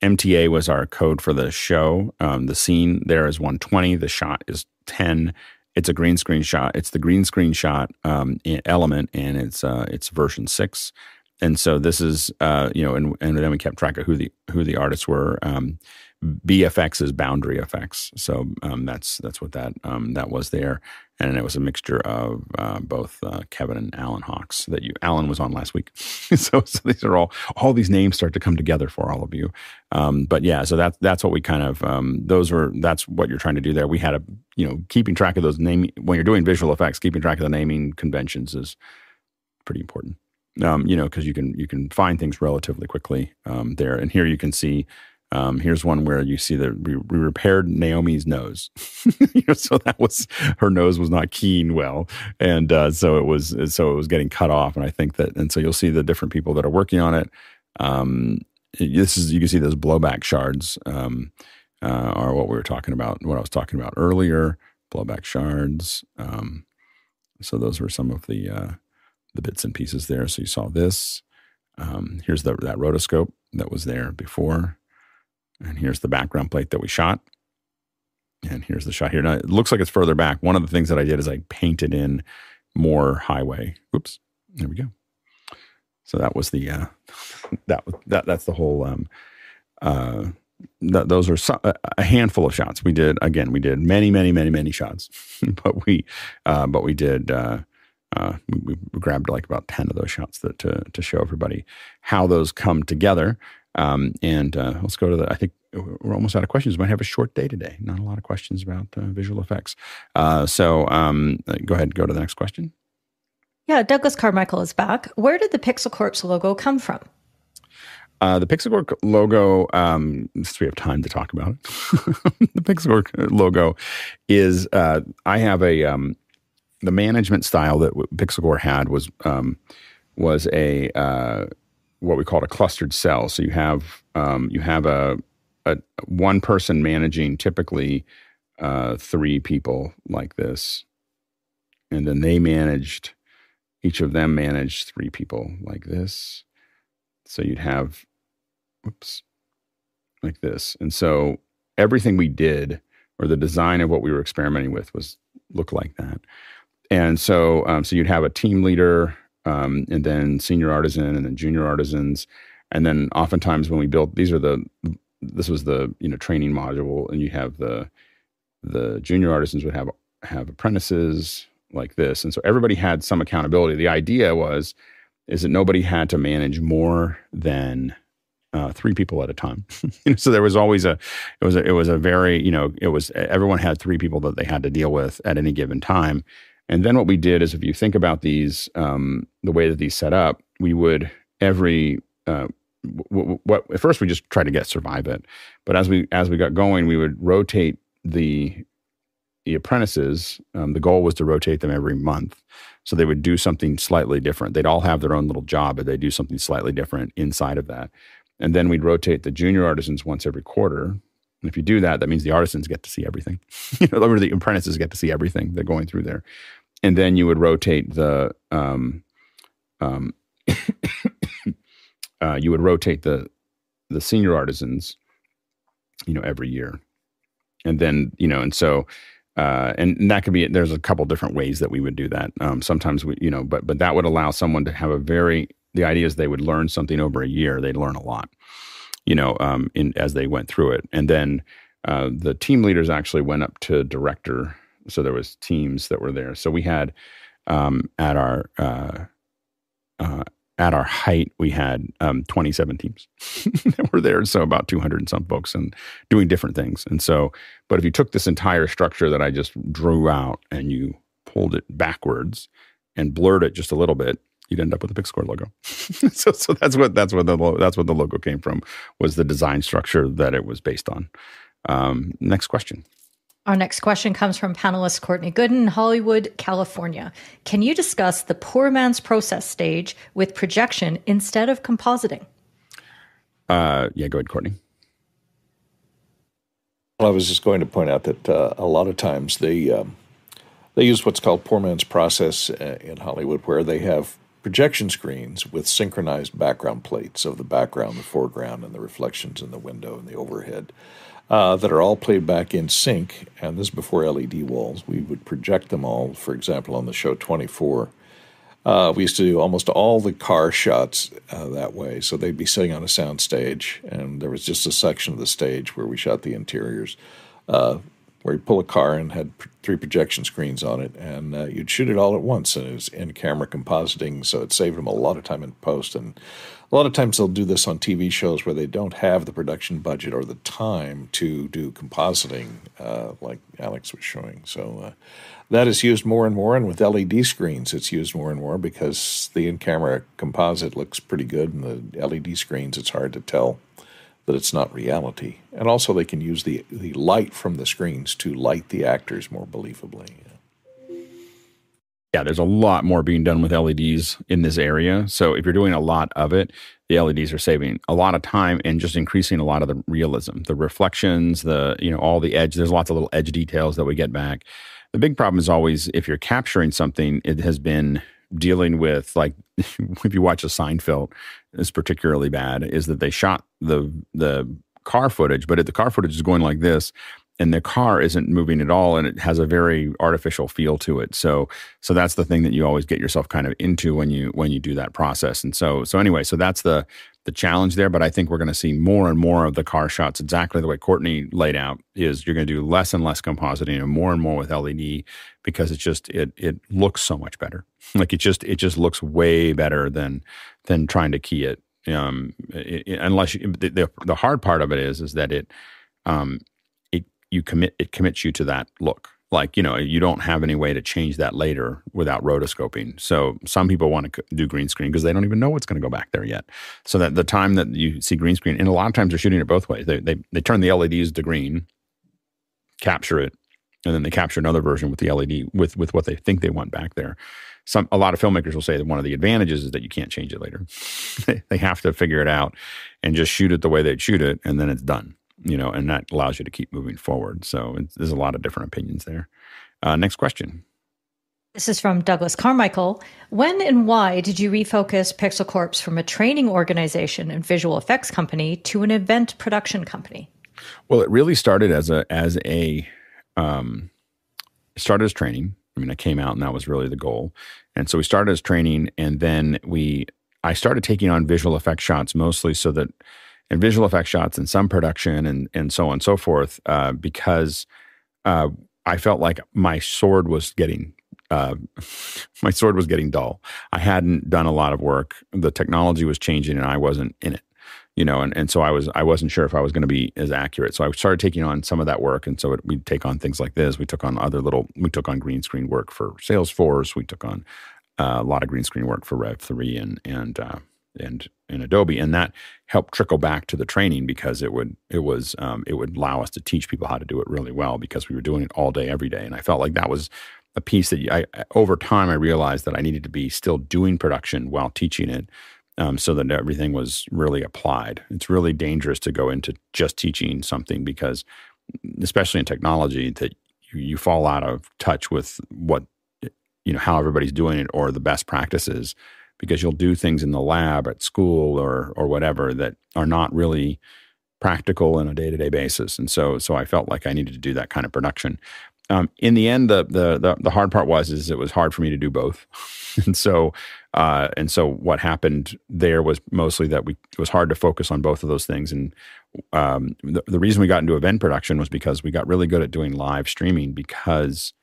MTA was our code for the show. Um, the scene there is 120. The shot is 10 it's a green screen shot. It's the green screen shot um, element, and it's uh, it's version six. And so this is uh, you know, and, and then we kept track of who the who the artists were. Um, BFX is boundary effects, so um, that's that's what that um, that was there, and it was a mixture of uh, both uh, Kevin and Alan Hawks that you Alan was on last week. so, so, these are all all these names start to come together for all of you. Um, but yeah, so that's that's what we kind of um, those were that's what you're trying to do there. We had a you know keeping track of those naming when you're doing visual effects, keeping track of the naming conventions is pretty important. Um, you know, because you can you can find things relatively quickly um, there, and here you can see um, here's one where you see that we, repaired Naomi's nose. so that was her nose was not keen well, and uh, so it was so it was getting cut off. And I think that and so you'll see the different people that are working on it. Um, this is you can see those blowback shards um, uh, are what we were talking about. What I was talking about earlier, blowback shards. Um, so those were some of the uh, the bits and pieces there. So you saw this. Um, here's the, that rotoscope that was there before. And here's the background plate that we shot. And here's the shot here. Now it looks like it's further back. One of the things that I did is I painted in more highway. Oops. There we go. So that was the uh, that that that's the whole. Um, uh, th- those are so, a handful of shots. We did again. We did many, many, many, many shots, but we uh, but we did. Uh, uh, we, we, grabbed like about 10 of those shots that, to, to show everybody how those come together. Um, and uh, let's go to the. I think we're almost out of questions. We might have a short day today. Not a lot of questions about uh, visual effects. Uh, so um, go ahead, go to the next question. Yeah, Douglas Carmichael is back. Where did the PixelCorps logo come from? Uh, the PixelCorps logo, um, if we have time to talk about it, the PixelCorps logo is, uh, I have a, um, the management style that PixelCorps had was, um, was a, uh, what we call a clustered cell. So you have um, you have a, a one person managing typically uh, three people like this, and then they managed each of them managed three people like this. So you'd have, whoops, like this, and so everything we did or the design of what we were experimenting with was look like that. And so, um, so you'd have a team leader um, and then senior artisan, and then junior artisans, and then oftentimes when we built these are the this was the you know training module, and you have the the junior artisans would have have apprentices like this, and so everybody had some accountability. The idea was is that nobody had to manage more than uh, three people at a time. so there was always a it was a, it was a very you know it was everyone had three people that they had to deal with at any given time. And then what we did is if you think about these um, the way that these set up, we would every uh, w- what at first we just tried to get survive it, but as we as we got going, we would rotate the the apprentices. Um, the goal was to rotate them every month. So they would do something slightly different. They'd all have their own little job, but they do something slightly different inside of that. And then we'd rotate the junior artisans once every quarter. And if you do that, that means the artisans get to see everything. you know, or the apprentices get to see everything they're going through there. And then you would rotate the um, um, uh, you would rotate the the senior artisans, you know, every year. And then, you know, and so uh, and, and, that could be there's a couple different ways that we would do that um, sometimes we you know but but that would allow someone to have a very the idea is they would learn something over a year they'd learn a lot you know um, in as they went through it and then uh, the team leaders actually went up to director so there was teams that were there so we had um, at our uh, uh at our height, we had um, 27 teams that were there. So about 200 and some folks and doing different things. And so, but if you took this entire structure that I just drew out and you pulled it backwards and blurred it just a little bit, you'd end up with a PixelCorps logo. so, so that's what that's what the that's what the logo came from was the design structure that it was based on. Um, next question. Our next question comes from panelist Courtney Gooden, Hollywood, California. Can you discuss the poor man's process stage with projection instead of compositing? Uh, yeah, go ahead, Courtney. Well, I was just going to point out that uh, a lot of times they um, they use what's called poor man's process uh, in Hollywood, where they have projection screens with synchronized background plates of the background, the foreground, and the reflections in the window and the overhead uh, that are all played back in sync. And this is before LED walls. We would project them all, for example, on the show 24. Uh, we used to do almost all the car shots uh, that way. So they'd be sitting on a sound stage, and there was just a section of the stage where we shot the interiors, uh, where you pull a car and had three projection screens on it, and uh, you'd shoot it all at once. And it was in camera compositing, so it saved them a lot of time in post. And a lot of times they'll do this on TV shows where they don't have the production budget or the time to do compositing, uh, like Alex was showing. So uh, that is used more and more, and with LED screens, it's used more and more because the in-camera composite looks pretty good, and the LED screens, it's hard to tell that it's not reality. And also, they can use the the light from the screens to light the actors more believably yeah, there's a lot more being done with LEDs in this area. So if you're doing a lot of it, the LEDs are saving a lot of time and just increasing a lot of the realism, the reflections, the you know all the edge. There's lots of little edge details that we get back. The big problem is always if you're capturing something, it has been dealing with like if you watch a Seinfeld, it's particularly bad. Is that they shot the the car footage, but the car footage is going like this and the car isn't moving at all and it has a very artificial feel to it so so that's the thing that you always get yourself kind of into when you when you do that process and so so anyway so that's the the challenge there but i think we're going to see more and more of the car shots. Exactly the way courtney laid out is you're going to do less and less compositing and more and more with led because it's just it it looks so much better. Like it just it just looks way better than than trying to key it um it, unless you, the the hard part of it is is that it um it you commit it commits you to that look like you know you don't have any way to change that later without rotoscoping. So some people want to do green screen because they don't even know what's going to go back there yet. So that the time that you see green screen and a lot of times they're shooting it both ways. They, they, they turn the leds to green capture it and then they capture another version with the led with with what they think they want back there. Some a lot of filmmakers will say that one of the advantages is that you can't change it later. They have to figure it out and just shoot it the way they'd shoot it and then it's done you know, and that allows you to keep moving forward. So there's a lot of different opinions there. Uh, next question. This is from Douglas Carmichael. When and why did you refocus PixelCorps from a training organization and visual effects company to an event production company? Well, it really started as a as a um, started as training. I mean, I came out and that was really the goal. And so we started as training, and then we I started taking on visual effect shots mostly so that and visual effect shots and some production and and so on and so forth uh, because uh, I felt like my sword was getting uh, my sword was getting dull. I hadn't done a lot of work. The technology was changing, and I wasn't in it. You know, and, and so I was I wasn't sure if I was going to be as accurate. So I started taking on some of that work, and so it, we'd take on things like this. We took on other little. We took on green screen work for Salesforce. We took on uh, a lot of green screen work for Rev three and and uh, and in Adobe, and that helped trickle back to the training because it would it was um, it would allow us to teach people how to do it really well because we were doing it all day every day, and I felt like that was a piece that I over time I realized that I needed to be still doing production while teaching it. Um, so that everything was really applied. It's really dangerous to go into just teaching something because, especially in technology, that you, you fall out of touch with what you know how everybody's doing it or the best practices because you'll do things in the lab at school or or whatever that are not really practical on a day to day basis. And so so I felt like I needed to do that kind of production. Um, in the end, the, the, the the hard part was is it was hard for me to do both, and so uh, and so what happened there was mostly that we it was hard to focus on both of those things. And um, the, the reason we got into event production was because we got really good at doing live streaming because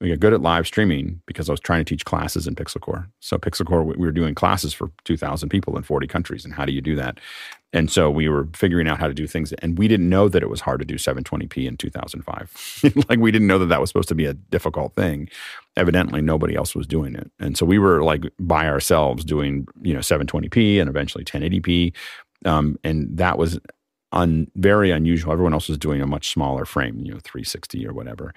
we got good at live streaming because I was trying to teach classes in PixelCorps. So PixelCorps, we were doing classes for 2,000 people in 40 countries. And how do you do that? And so we were figuring out how to do things. And we didn't know that it was hard to do 720p in 2005. like we didn't know that that was supposed to be a difficult thing. Evidently, nobody else was doing it. And so we were like by ourselves doing, you know, 720p and eventually 1080p. Um, and that was un, very unusual. Everyone else was doing a much smaller frame, you know, 360 or whatever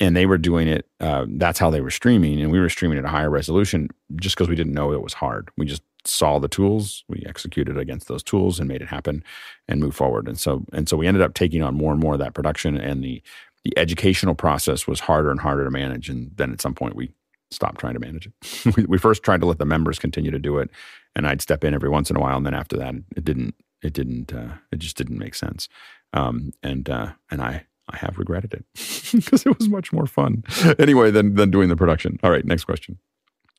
and they were doing it. Uh, that's how they were streaming, and we were streaming at a higher resolution just because we didn't know it was hard. We just saw the tools, we executed against those tools, and made it happen, and move forward. And so, and so, we ended up taking on more and more of that production, and the the educational process was harder and harder to manage. And then at some point, we stopped trying to manage it. we, we first tried to let the members continue to do it, and I'd step in every once in a while, and then after that, it didn't. It didn't. Uh, it just didn't make sense. Um, and uh, and I I have regretted it because it was much more fun. Anyway, than than doing the production. All right, next question.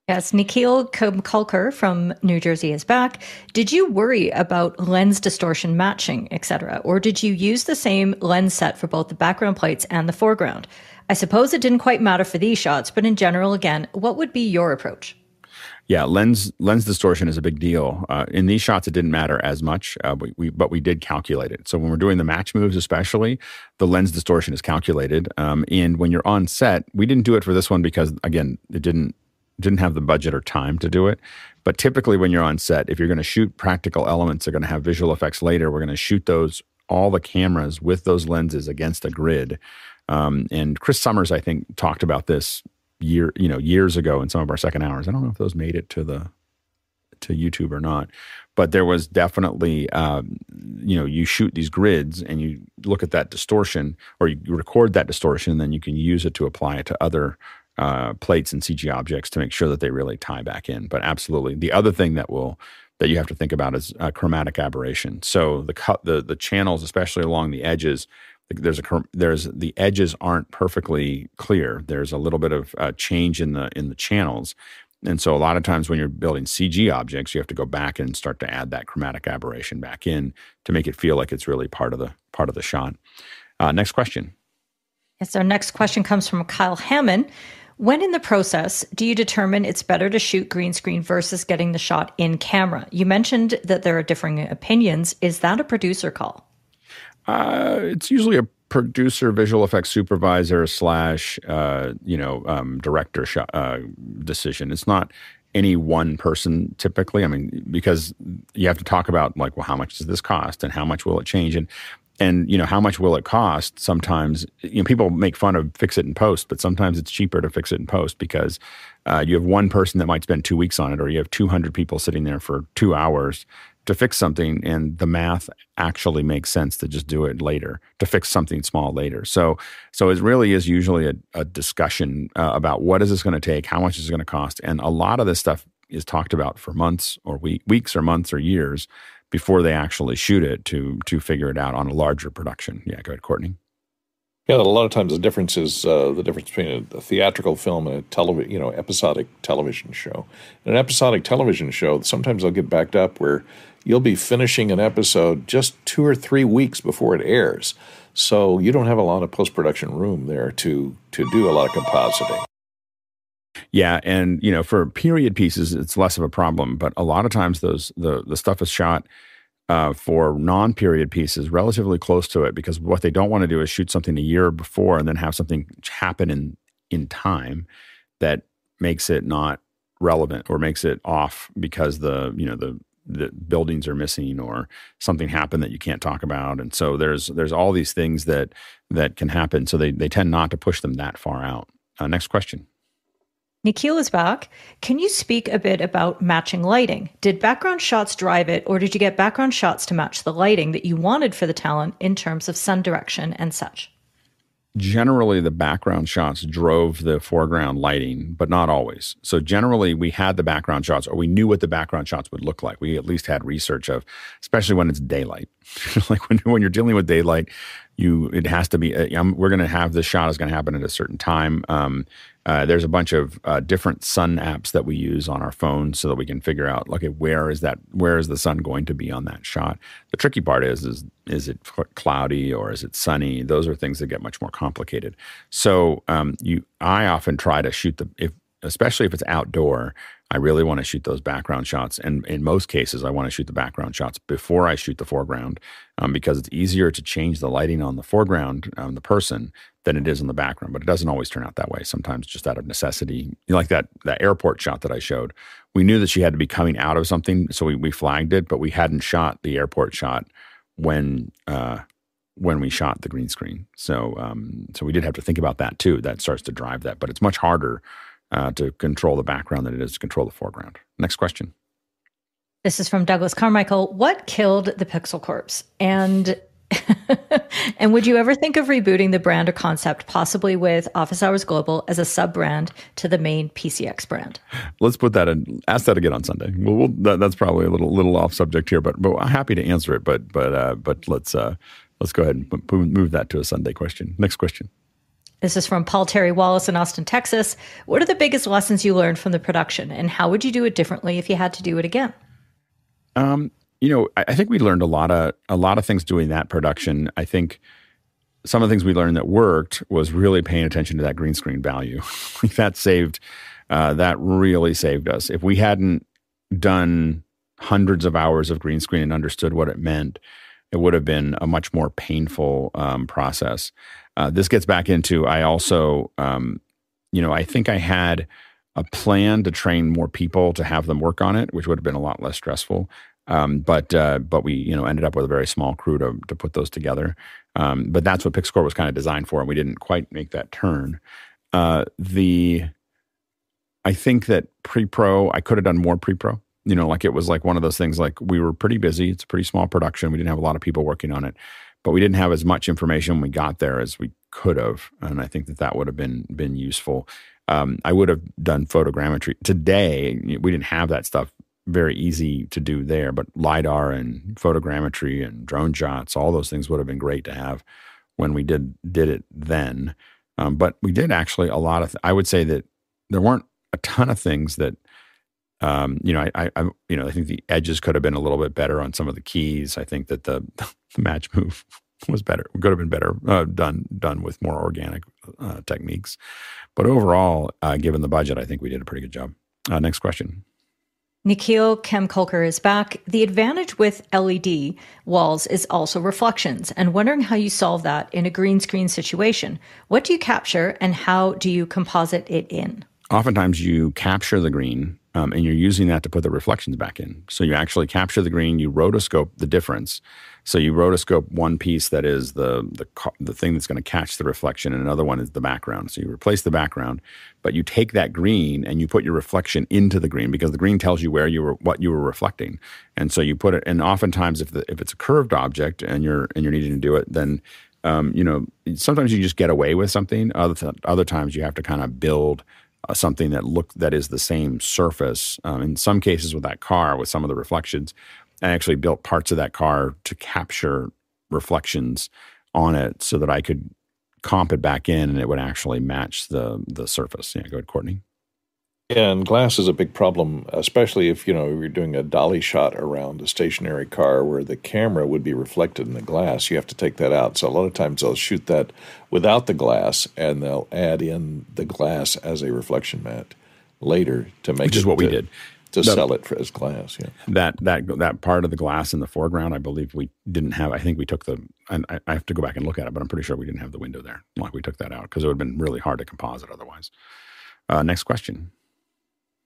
Yes, Nikhil Kulkar from New Jersey is back. Did you worry about lens distortion matching, etc., or did you use the same lens set for both the background plates and the foreground? I suppose it didn't quite matter for these shots, but in general, again, what would be your approach? Yeah, lens lens distortion is a big deal. Uh, in these shots, it didn't matter as much, uh, we, we, but we did calculate it. So when we're doing the match moves, especially, the lens distortion is calculated. Um, and when you're on set, we didn't do it for this one because again, it didn't didn't have the budget or time to do it. But typically, when you're on set, if you're going to shoot practical elements, they're going to have visual effects later. We're going to shoot those all the cameras with those lenses against a grid. Um, and Chris Summers, I think, talked about this year, you know, years ago in some of our second hours. I don't know if those made it to the to YouTube or not, but there was definitely, um, you know, you shoot these grids and you look at that distortion, or you record that distortion, and then you can use it to apply it to other uh, plates and CG objects to make sure that they really tie back in. But absolutely, the other thing that will that you have to think about is uh, chromatic aberration. So the cut, the the channels, especially along the edges, there's a there's the edges aren't perfectly clear. There's a little bit of uh, change in the in the channels, and so a lot of times when you're building CG objects, you have to go back and start to add that chromatic aberration back in to make it feel like it's really part of the part of the shot. Uh, next question. Yes, our next question comes from Kyle Hammond. When in the process do you determine it's better to shoot green screen versus getting the shot in camera? You mentioned that there are differing opinions. Is that a producer call? Uh, it's usually a producer, visual effects supervisor slash uh, you know um, director sh- uh, decision. It's not any one person typically. I mean, because you have to talk about like, well, how much does this cost, and how much will it change, and and you know how much will it cost sometimes you know people make fun of fix it in post but sometimes it's cheaper to fix it in post because uh, you have one person that might spend two weeks on it or you have 200 people sitting there for two hours to fix something and the math actually makes sense to just do it later to fix something small later. So so it really is usually a, a discussion uh, about what is this going to take how much is it going to cost and a lot of this stuff is talked about for months or week, weeks or months or years before they actually shoot it to to figure it out on a larger production. Yeah go ahead courtney. Yeah, a lot of times the difference is uh, the difference between a, theatrical film and a television, you know, episodic television show. In an episodic television show, sometimes they'll get backed up where you'll be finishing an episode just two or three weeks before it airs, so you don't have a lot of post production room there to to do a lot of compositing. Yeah, and you know, for period pieces, it's less of a problem. But a lot of times, those the the stuff is shot uh, for non-period pieces relatively close to it because what they don't want to do is shoot something a year before and then have something happen in in time that makes it not relevant or makes it off because the you know the the buildings are missing or something happened that you can't talk about and so there's there's all these things that that can happen so they they tend not to push them that far out uh, next question Nikhil is back. Can you speak a bit about matching lighting? Did background shots drive it, or did you get background shots to match the lighting that you wanted for the talent in terms of sun direction and such? Generally, the background shots drove the foreground lighting, but not always. So, generally, we had the background shots, or we knew what the background shots would look like. We at least had research of, especially when it's daylight. like when, when you're dealing with daylight, you it has to be. Uh, we're going to have this shot is going to happen at a certain time. Um, uh, there's a bunch of uh, different sun apps that we use on our phones so that we can figure out, okay, where is that? Where is the sun going to be on that shot? The tricky part is, is is it cloudy or is it sunny? Those are things that get much more complicated. So um, you, I often try to shoot the if, especially if it's outdoor. I really want to shoot those background shots. And in most cases, I want to shoot the background shots before I shoot the foreground um, because it's easier to change the lighting on the foreground, um, the person, than it is in the background. But it doesn't always turn out that way. Sometimes just out of necessity. Like that, that airport shot that I showed. We knew that she had to be coming out of something. So we, we flagged it, but we hadn't shot the airport shot when. Uh, when we shot the green screen, so um, so we did have to think about that too. That starts to drive that, but it's much harder uh, to control the background than it is to control the foreground. Next question. This is from Douglas Carmichael. What killed the PixelCorps? And and would you ever think of rebooting the brand or concept, possibly with Office Hours Global as a sub brand to the main PCX brand? Let's put that in. Ask that again on Sunday. Well, we'll that, that's probably a little little off subject here, but but I'm happy to answer it. But but uh, but let's uh, let's go ahead and move that to a Sunday question. Next question. This is from Paul Terry Wallace in Austin, Texas. What are the biggest lessons you learned from the production, and how would you do it differently if you had to do it again? Um, you know, I, I think we learned a lot of a lot of things doing that production. I think some of the things we learned that worked was really paying attention to that green screen value. that saved, uh, that really saved us. If we hadn't done hundreds of hours of green screen and understood what it meant, it would have been a much more painful um, process. Uh, this gets back into I also, um, you know, I think I had a plan to train more people to have them work on it, which would have been a lot less stressful. Um, but uh, but we you know ended up with a very small crew to to put those together. Um, but that's what PixelCorps was kind of designed for, and we didn't quite make that turn. Uh, the I think that pre-pro, I could have done more pre-pro. You know, like it was like one of those things. Like we were pretty busy. It's a pretty small production. We didn't have a lot of people working on it but we didn't have as much information when we got there as we could have, and I think that that would have been been useful. Um, I would have done photogrammetry today. We didn't have that stuff very easy to do there, but lidar and photogrammetry and drone shots, all those things would have been great to have when we did did it then. Um, but we did actually a lot of. Th- I would say that there weren't a ton of things that um, you know, I, I, you know, I think the edges could have been a little bit better on some of the keys. I think that the, the match move was better. Could have been better uh, done done with more organic uh, techniques. But overall, uh, given the budget, I think we did a pretty good job. Uh, next question. Nikhil Kemkulkar is back. The advantage with LED walls is also reflections, and wondering how you solve that in a green screen situation. What do you capture, and how do you composite it in? Oftentimes, you capture the green um, and you're using that to put the reflections back in. So you actually capture the green, you rotoscope the difference. So you rotoscope one piece that is the the the thing that's going to catch the reflection, and another one is the background. So you replace the background, but you take that green and you put your reflection into the green because the green tells you where you were what you were reflecting, and so you put it. And oftentimes, if the, if it's a curved object and you're and you're needing to do it, then um, you know sometimes you just get away with something. Other th- other times you have to kind of build uh, something that look that is the same surface. Um, in some cases, with that car, with some of the reflections, I actually built parts of that car to capture reflections on it, so that I could comp it back in, and it would actually match the the surface. Yeah, go ahead, Courtney. And glass is a big problem, especially if you know you're doing a dolly shot around a stationary car where the camera would be reflected in the glass. You have to take that out. So a lot of times they'll shoot that without the glass, and they'll add in the glass as a reflection mat later to make which is what to, we did to the, sell it for, as glass. Yeah, that that that part of the glass in the foreground, I believe we didn't have. I think we took the. And I, I have to go back and look at it, but I'm pretty sure we didn't have the window there. Like we took that out because it would have been really hard to composite otherwise. Uh, next question.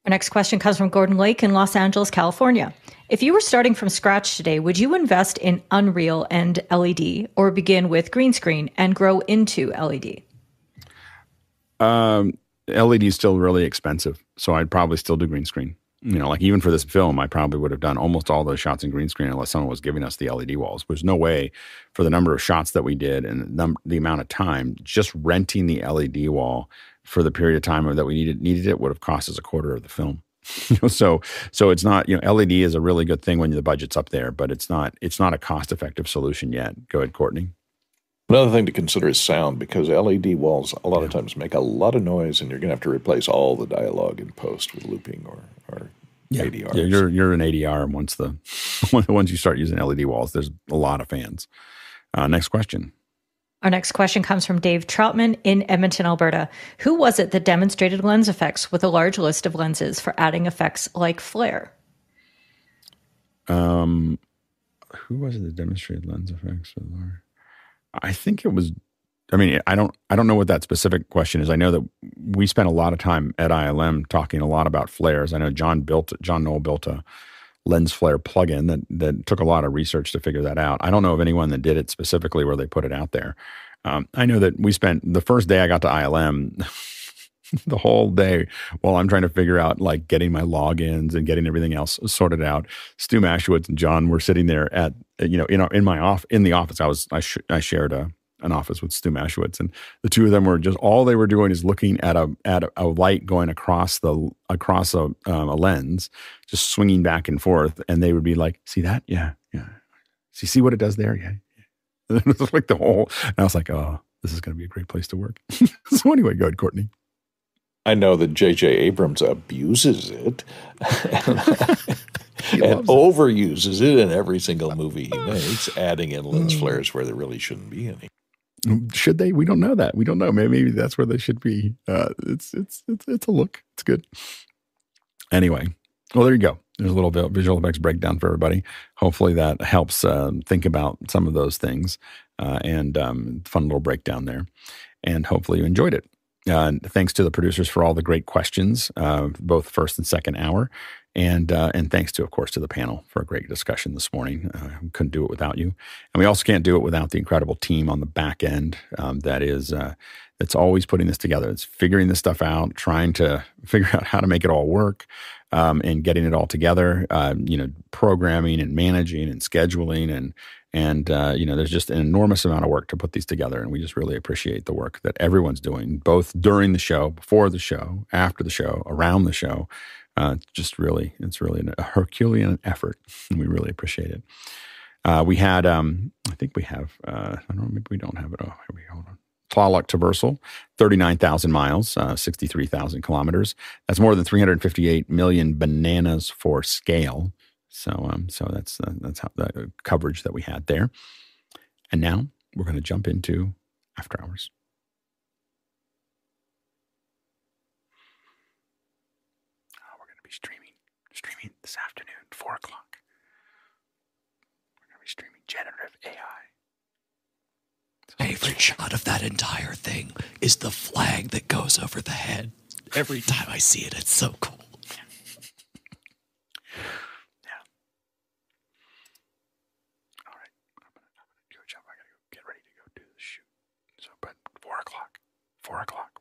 Our next question comes from Gordon Lake in Los Angeles, California. If you were starting from scratch today, would you invest in Unreal and LED or begin with green screen and grow into LED? Um, LED is still really expensive, so I'd probably still do green screen. You know, like even for this film, I probably would have done almost all those shots in green screen unless someone was giving us the LED walls. There's no way for the number of shots that we did and the, num- the amount of time, just renting the LED wall for the period of time that we needed needed it would have cost us a quarter of the film. so so it's not you know LED is a really good thing when the budget's up there, but it's not it's not a cost effective solution yet. Go ahead, Courtney. Another thing to consider is sound because LED walls a lot yeah. of times make a lot of noise, and you're going to have to replace all the dialogue in post with looping or or yeah. ADR. Yeah, you're you're an ADR once the once you start using LED walls. There's a lot of fans. Uh, next question. Our next question comes from Dave Troutman in Edmonton, Alberta. Who was it that demonstrated lens effects with a large list of lenses for adding effects like flare? Um, who was it that demonstrated lens effects with large? I think it was. I mean, I don't. I don't know what that specific question is. I know that we spent a lot of time at ILM talking a lot about flares. I know John built. John Knoll built a lens flare plugin that that took a lot of research to figure that out. I don't know of anyone that did it specifically where they put it out there. Um, I know that we spent the first day I got to ILM. the whole day while I'm trying to figure out like getting my logins and getting everything else sorted out. Stu Maschwitz and John were sitting there at you know in our, in my off in the office. I was I, sh- I shared a an office with Stu Maschwitz, and the two of them were just all they were doing is looking at a at a, a light going across the across a um, a lens, just swinging back and forth, and they would be like, "See that? Yeah, yeah. See, see what it does there? Yeah." yeah. it was like the whole, and I was like, "Oh, this is going to be a great place to work." so anyway, go ahead, Courtney. I know that J.J. Abrams abuses it and overuses it in every single movie he makes, adding in lens flares where there really shouldn't be any. Should they? We don't know that. We don't know. Maybe, maybe that's where they should be. Uh, it's it's it's it's a look. It's good. Anyway, well, there you go. There's a little visual effects breakdown for everybody. Hopefully that helps uh, think about some of those things uh, and um, fun little breakdown there. And hopefully you enjoyed it. Uh, thanks to the producers for all the great questions, uh, both first and second hour. And uh, and thanks to, of course, to the panel for a great discussion this morning. Uh, couldn't do it without you, and we also can't do it without the incredible team on the back end um, that is uh, that's always putting this together. It's figuring this stuff out, trying to figure out how to make it all work, um, and getting it all together. Uh, you know, programming and managing and scheduling and and uh, you know, there's just an enormous amount of work to put these together, and we just really appreciate the work that everyone's doing, both during the show, before the show, after the show, around the show uh, just really, it's really a Herculean effort, and we really appreciate it. Uh, we had, um, I think we have, uh, I don't know, maybe we don't have it. Oh, here we go. Hold on. Tlaloc Traversal, 39,000 miles, uh, 63,000 kilometers. That's more than 358 million bananas for scale. So, um, so that's uh, that's how the coverage that we had there. And now we're going to jump into after hours. Streaming this afternoon, four o'clock. We're going to be streaming generative AI. Favorite shot of that entire thing is the flag that goes over the head. Every time I see it, it's so cool. Yeah. All right. I'm gonna, I'm gonna go jump. I gotta go get ready to go do the shoot. So, but four o'clock. Four o'clock.